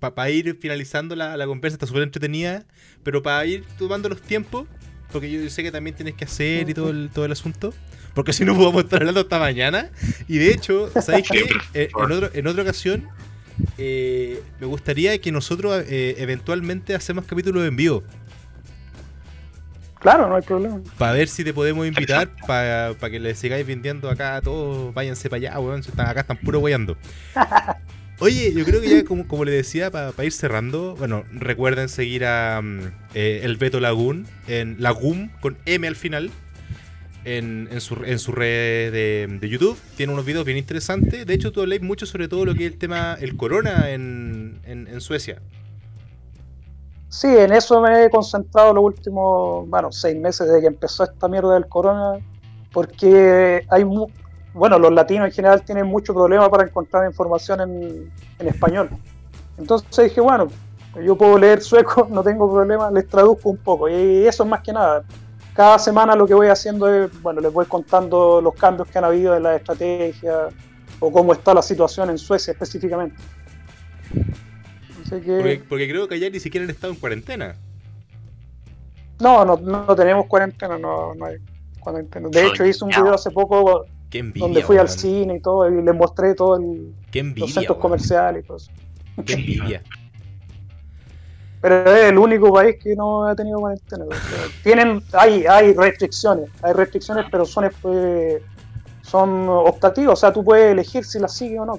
para ir finalizando la, la conversa, está súper entretenida, pero para ir tomando los tiempos, porque yo sé que también tienes que hacer y todo el, todo el asunto, porque si no (laughs) podemos estar hablando hasta mañana. Y de hecho, ¿sabéis qué? Eh, en, favor. otro- en otra ocasión, eh, me gustaría que nosotros eh, eventualmente hacemos capítulos en vivo. claro, no hay problema. Para ver si te podemos invitar, para que le sigáis vendiendo acá a todos, váyanse para allá, weón, si están, acá están puro weyando. (laughs) Oye, yo creo que ya como, como le decía, para ir cerrando, bueno, recuerden seguir a mm, eh, el Beto Lagoon, en Lagum, con M al final, en, en su, en su red de, de YouTube. Tiene unos videos bien interesantes. De hecho, tú habláis mucho sobre todo lo que es el tema, el corona en, en, Suecia. Sí, en eso me he concentrado los últimos, bueno, seis meses desde que empezó esta mierda del corona, porque hay, bueno, los latinos en general tienen mucho problema para encontrar información en, en español. Entonces dije, bueno, yo puedo leer sueco, (laughs) no tengo problema, les traduzco un poco. Y eso es más que nada. Cada semana lo que voy haciendo es, bueno, les voy contando los cambios que han habido en la estrategia o cómo está la situación en Suecia específicamente. Así que... Porque, porque creo que allá ni siquiera han estado en cuarentena. No, no, no tenemos cuarentena, no, no hay cuarentena. De hecho, hice un video hace poco Qué envidia. donde fui al cine y todo, y les mostré todo el, Qué los centros comerciales y todo eso. Qué envidia. Pero es el único país que no ha tenido cuarentena. tienen, hay, hay restricciones, hay restricciones, pero son, eh, son optativas, o sea, tú puedes elegir si las sigues o no.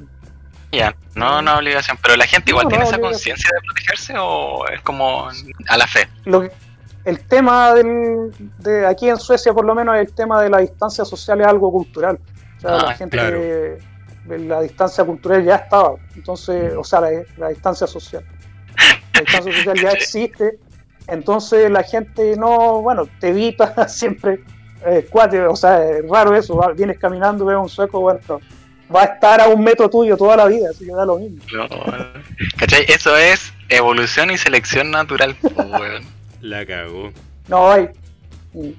Ya, no, no obligación. Pero la gente igual No, no tiene esa conciencia de protegerse o es como a la fe. Lo que- el tema del, de aquí en Suecia, por lo menos, el tema de la distancia social es algo cultural. O sea, Ah, la gente claro. que- la distancia cultural ya estaba. Entonces, o sea, la, la distancia social. La distancia social ya (laughs) existe. Entonces, la gente no, bueno, te evita (laughs) siempre. eh, o sea, es raro eso. va- vienes caminando, ves a un sueco, bueno, va a estar a un metro tuyo toda la vida, así que da lo mismo. No, ¿Cachai? Eso es evolución y selección natural, po, weón. La cagó. No, hay,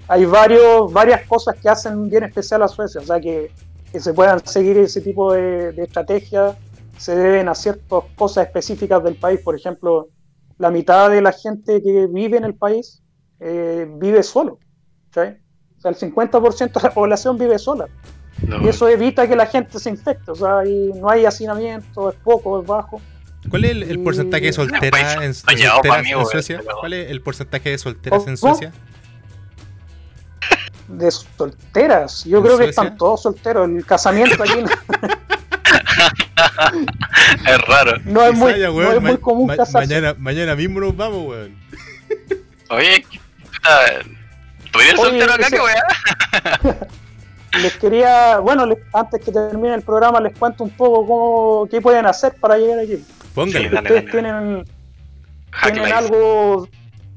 hay varios, varias cosas que hacen bien especial a Suecia, o sea, que, que se puedan seguir ese tipo de, de estrategias se deben a ciertas cosas específicas del país. Por ejemplo, la mitad de la gente que vive en el país eh, vive solo. ¿sí? O sea, el 50% de la población vive sola. No, Y eso evita que la gente se infecte. O sea, no hay hacinamiento, es poco, es bajo. ¿Cuál es el, porcentaje de solteras en, solteras en Suecia? ¿Cuál es el porcentaje de solteras en. Suecia? De solteras. Yo ¿En creo que están todos solteros. El casamiento aquí no, (laughs) es raro. no es muy, no es muy común ma- casarse. mañana, mañana mismo nos vamos, weón. Oye, ¿tú eres Oye, soltero acá? ese- ¿Qué weá? (laughs) les quería, bueno, les- antes que termine el programa, les cuento un poco cómo, qué pueden hacer para llegar aquí. Póngale. Sí, dale, Ustedes dale. tienen, tienen algo,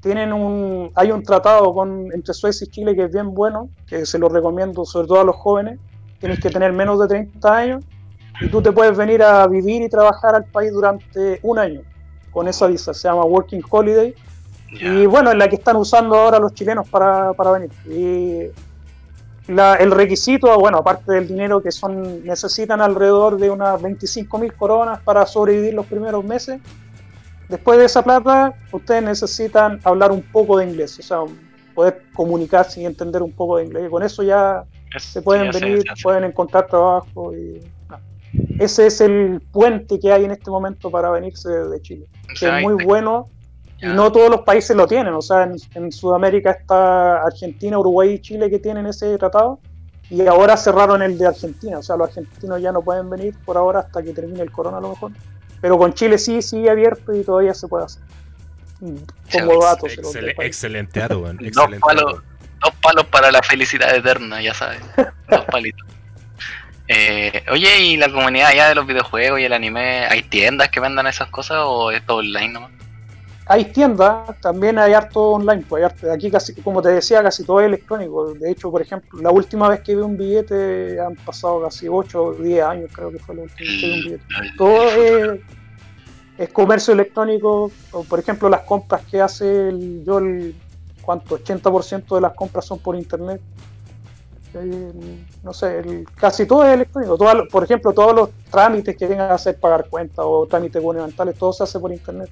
tienen un, hay un tratado con, entre Suecia y Chile que es bien bueno, que se lo recomiendo sobre todo a los jóvenes. Tienes que tener menos de 30 años y tú te puedes venir a vivir y trabajar al país durante un año con esa visa, se llama Working Holiday. Y bueno, es la que están usando ahora los chilenos para, para venir. Y la- el requisito, bueno, aparte del dinero que son, necesitan alrededor de unas 25 mil coronas para sobrevivir los primeros meses. Después de esa plata, ustedes necesitan hablar un poco de inglés, o sea, poder comunicarse y entender un poco de inglés. Y con eso ya Es- se pueden ya venir, pueden encontrar trabajo. Y, nada. Ese es el puente que hay en este momento para venirse de Chile. Que es muy bueno y ya. no todos los países lo tienen. O sea, en, en Sudamérica está Argentina, Uruguay y Chile que tienen ese tratado. Y ahora cerraron el de Argentina. O sea, los argentinos ya no pueden venir por ahora hasta que termine el corona a lo mejor. Pero con Chile sí sigue abierto y todavía se puede hacer. Mm, Como datos. Excel- ahí. excelente weón. Dos Excelente palos, dos palos para la felicidad eterna, ya sabes. Dos (laughs) palitos. Eh, oye, ¿y la comunidad allá de los videojuegos y el anime, hay tiendas que vendan esas cosas o es todo online nomás? Hay tiendas, también hay harto online. Pues hay harto- aquí casi, como te decía, casi todo es electrónico. De hecho, por ejemplo, la última vez que vi un billete han pasado casi 8 o 10 años, creo que fue la última vez que vi un billete. todo es, es comercio electrónico. O, por ejemplo, las compras que hace el, yo, el, ¿cuánto? 80% de las compras son por internet. No sé, el- casi todo es electrónico. Por ejemplo, todos los trámites que tengan que hacer, pagar cuentas o trámites gubernamentales, todo se hace por internet.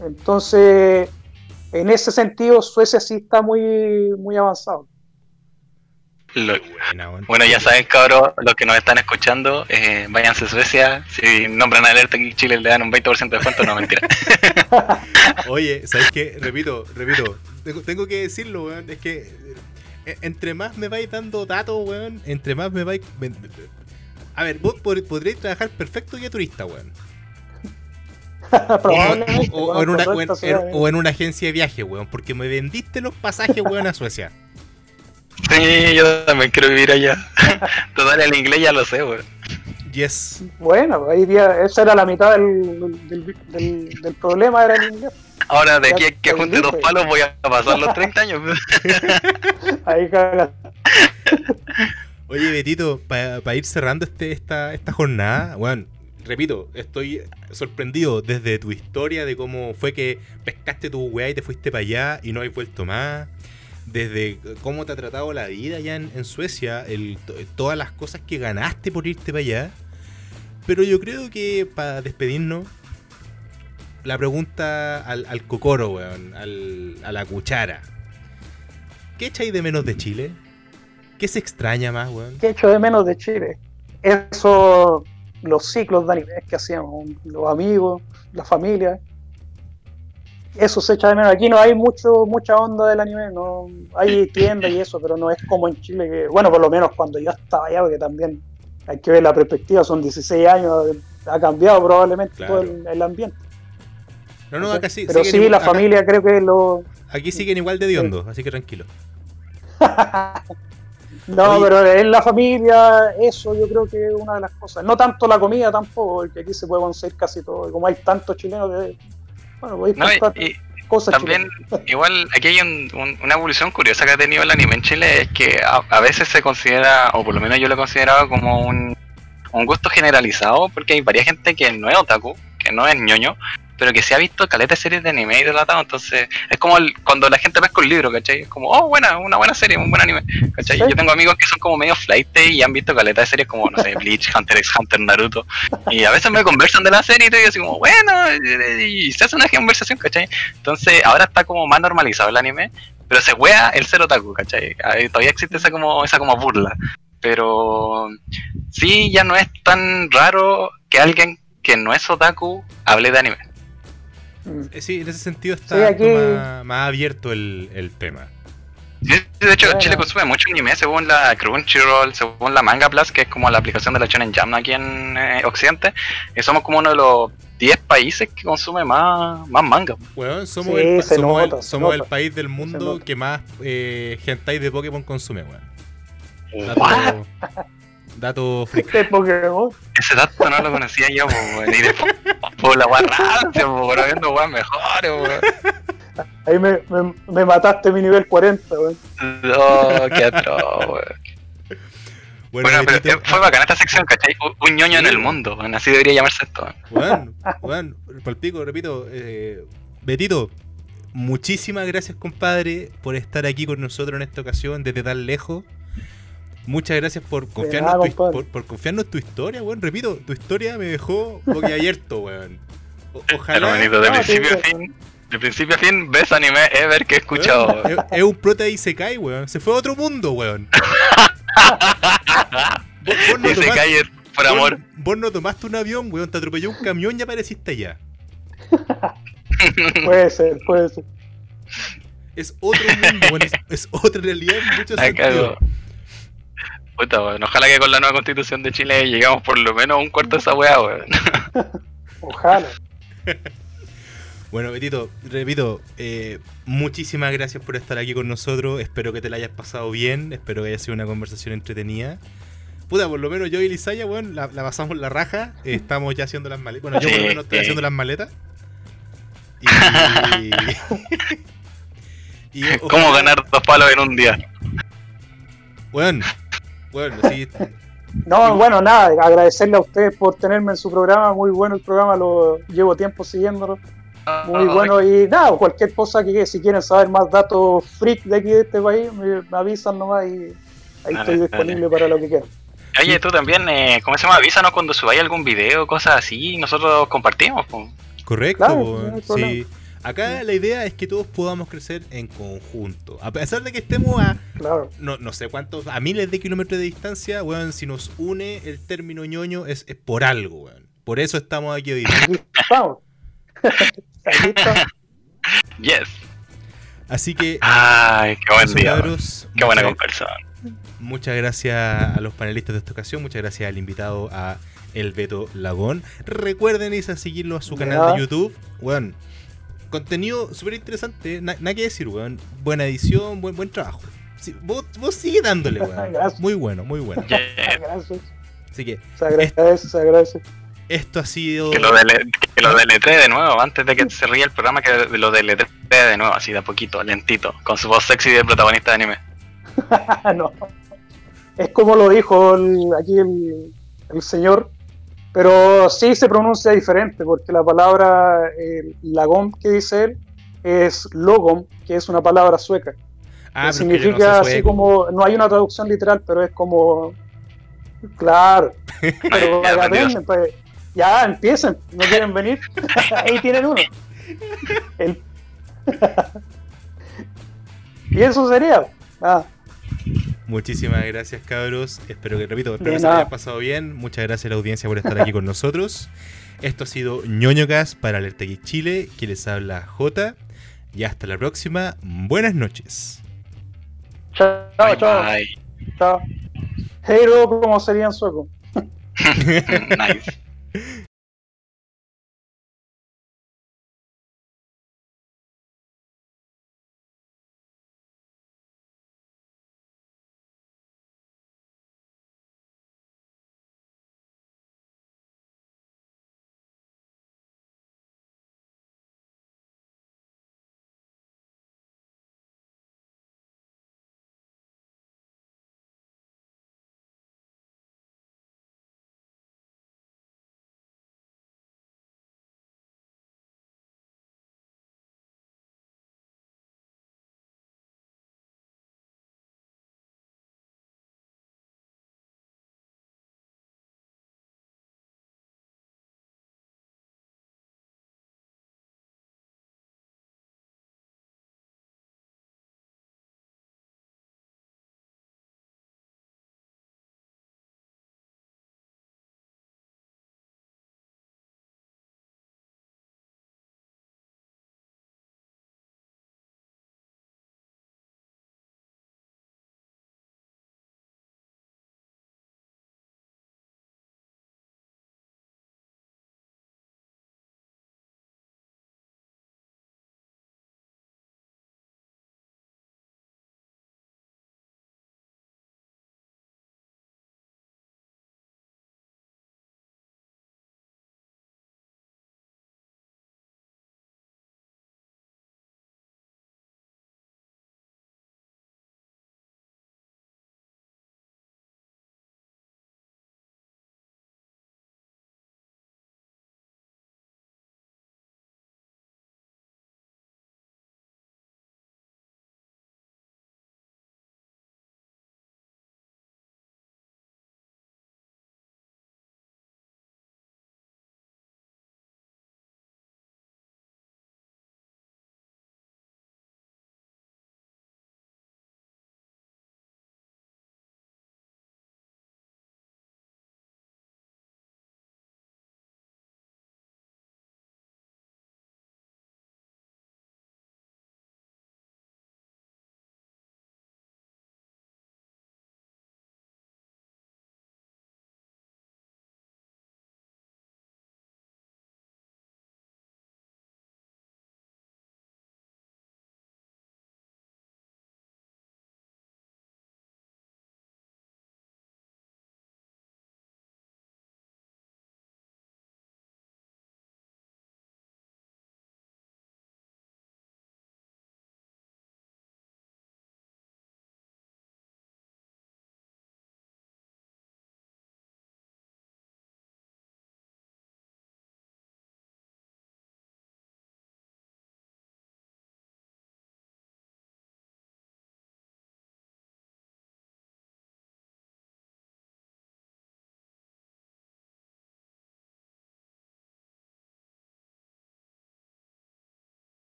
Entonces, en ese sentido, Suecia sí está muy, muy avanzado. Lo-. Bueno, ya saben, cabros, los que nos están escuchando, eh, váyanse a Suecia. Si nombran alerta en Chile, le dan un 20% de descuento. No, mentira. Oye, ¿sabes qué? Repito, repito. Tengo, tengo que decirlo, weón. Es que eh, entre más me vais dando datos, weón, entre más me vais. A ver, vos pod- podréis trabajar perfecto guía turista, weón. (laughs) Probablemente, O, o- o bueno, en una, en- o en agencia de viaje, weón. Porque me vendiste los pasajes, weón, a Suecia. Sí, yo también quiero vivir allá. (laughs) Total, el inglés ya lo sé, weón. Yes. Bueno, ahí día, esa era la mitad del, del, del- del problema, era el inglés. Ahora, de aquí a que junte dos palos, voy a pasar los (laughs) 30 años. Ahí caga. Oye, Betito, para ir cerrando este, esta, esta jornada, weón, repito, estoy sorprendido desde tu historia de cómo fue que pescaste tu weá y te fuiste para allá y no has vuelto más. Desde cómo te ha tratado la vida allá en, Suecia, todas las cosas que ganaste por irte para allá. Pero yo creo que para despedirnos, la pregunta al, al cocoro, weón, al- a la cuchara. ¿Qué echáis de menos de Chile? ¿Qué se extraña más, weón? ¿Qué echo de menos de Chile? Eso, los ciclos de anime que hacíamos, los amigos, la familia. Eso se echa de menos. Aquí no hay mucho mucha onda del anime, no hay tiendas y eso, pero no es como en Chile que, bueno, por lo menos cuando yo estaba allá, porque también hay que ver la perspectiva, son 16 años, ha cambiado probablemente Claro. todo el, el ambiente. No, no, acá sí. pero sí, igual- la acá- familia creo que lo, Aquí siguen igual de diondos, así que tranquilo. (laughs) No, Oye. pero en la familia, eso yo creo que es una de las cosas. No tanto la comida tampoco, porque aquí se puede conseguir casi todo. Y Como hay tantos chilenos que, bueno, podéis No, y- cosas También, chilenas. (laughs) igual, aquí hay un- un- una evolución curiosa que ha tenido el anime en Chile, es que a, a veces se considera, o por lo menos yo lo he considerado como un, un gusto generalizado, porque hay varias gente que no es otaku, que no es ñoño, pero que se ha visto caleta de series de anime y relatado, entonces es como el- cuando la gente pesca un libro, ¿cachai? Es como, oh, buena, una buena serie, un buen anime, ¿cachai? Sí. Yo tengo amigos que son como medio flight y han visto caleta de series como, no sé, Bleach, Hunter x Hunter, Naruto, y a veces me conversan de la serie y y yo así como, bueno, y se hace una conversación, ¿cachai? Entonces, ahora está como más normalizado el anime, pero se wea el ser otaku, ¿cachai? Todavía existe esa como, esa como burla. Pero sí, ya no es tan raro que alguien que no es otaku hable de anime. Mm. Eh, Sí, en ese sentido está Sí, aquí- más, más abierto el, el tema. Sí, De hecho, Bueno. Chile consume mucho anime según la Crunchyroll, según la Manga Plus, que es como la aplicación de la Shonen Jam aquí en eh, Occidente. Y somos como uno de los 10 países que consume más, más manga. Weón, somos, Sí, el, somos, nota, el, somos país del mundo que más eh, hentai de Pokémon consume, weón. Dato, dato freak. Pokémon. Ese dato no lo conocía yo, po, weón. Y después, por la weá rancia, po, pero viendo weas mejores, weón. Ahí me, me, me mataste mi nivel 40, weón. No, qué atroz, weón. Bueno, Bueno, pero eh, fue bacana esta sección, ¿cachai? Un- Un ñoño en el mundo, weón. Así debería llamarse esto. Weón, weón, palpico, repito, eh, Betito, muchísimas gracias, compadre, por estar aquí con nosotros en esta ocasión desde tan lejos. Muchas gracias por confiarnos, nada, en tu, por, por confiarnos en tu historia, weón. Repito, tu historia me dejó boquiabierto, weón. O- ojalá. De no, principio sí, a fin. De principio a fin, ves anime ever que he escuchado. weón, es, es un prota y se cae, weón. Se fue a otro mundo, weón. (laughs) Vos, vos no cae por amor. Vos no tomaste un avión, weón. Te atropelló un camión y apareciste allá. (laughs) Puede ser, puede ser. Es otro mundo, weón. Es, es otra realidad en muchos sentidos. Puta, weón. Ojalá que con la nueva constitución de Chile llegamos por lo menos a un cuarto de esa weá, weón. (laughs) Ojalá. (laughs) Bueno, Betito, repito, eh, muchísimas gracias por estar aquí con nosotros. Espero que te la hayas pasado bien. Espero que haya sido una conversación entretenida. Puta, por lo menos yo y Lisaya, weón, la, la pasamos la raja. Eh, estamos ya haciendo las maletas. Bueno, yo por lo menos estoy haciendo las maletas. (laughs) Y. y ¿Cómo ojalá- ganar dos palos en un día? Weón, sí. No, bueno, nada, agradecerle a ustedes por tenerme en su programa. Muy bueno el programa, lo llevo tiempo siguiéndolo. Muy bueno. Y nada, cualquier cosa que si quieren saber más datos freak de aquí de este país, me, me avisan nomás y ahí Dale, estoy disponible para lo que quieran. Oye, tú también, eh, ¿cómo se llama? Avísanos cuando subáis algún video, cosas así, y nosotros compartimos. po. Correcto, Claro, no sí. Acá la idea es que todos podamos crecer en conjunto. A pesar de que estemos a Claro. no, no sé cuántos, a miles de kilómetros de distancia, weón, si nos une el término ñoño es, es por algo, weón. Por eso estamos aquí hoy día. (laughs) Aquí estamos. Yes. Así que, Ay, qué buen día. cabros, Qué buena conversación. muchas gracias a los panelistas de esta ocasión, muchas gracias al invitado a El Beto Lagón. Recuerden a seguirlo a su canal de YouTube, weón. Contenido súper interesante, na- nada que decir, weón. Buena edición, buen, buen trabajo. Sí, vos, vos sigue dándole, weón. (laughs) Muy bueno, muy bueno. (laughs) Gracias. Así que Se agradece, se agradece. esto ha sido... Que lo, dele, que lo deletree de nuevo, antes de que se ría el programa, que lo deletree de nuevo, así de a poquito, lentito, con su voz sexy de protagonista de anime. (laughs) no. Es como lo dijo el- aquí el, el señor, pero sí se pronuncia diferente, porque la palabra eh, lagom que dice él es logom, que es una palabra sueca. Ah, que no significa así sueco. como, no hay una traducción literal, pero es como, claro, (laughs) pero Ya, aprenden, pues, ya empiecen, no quieren venir, (laughs) ahí tienen uno. (laughs) El- y eso sería. Ah, Muchísimas gracias, cabros. Espero que, repito, espero que se hayan pasado bien. Muchas gracias a la audiencia por estar aquí con nosotros. Esto ha sido ñoñocas para Alerta Geek Chile, que les habla J. Y hasta la próxima. Buenas noches. chao, Bye, chao, bye. chao. Hero, como sería en sueco. (laughs) (laughs) nice.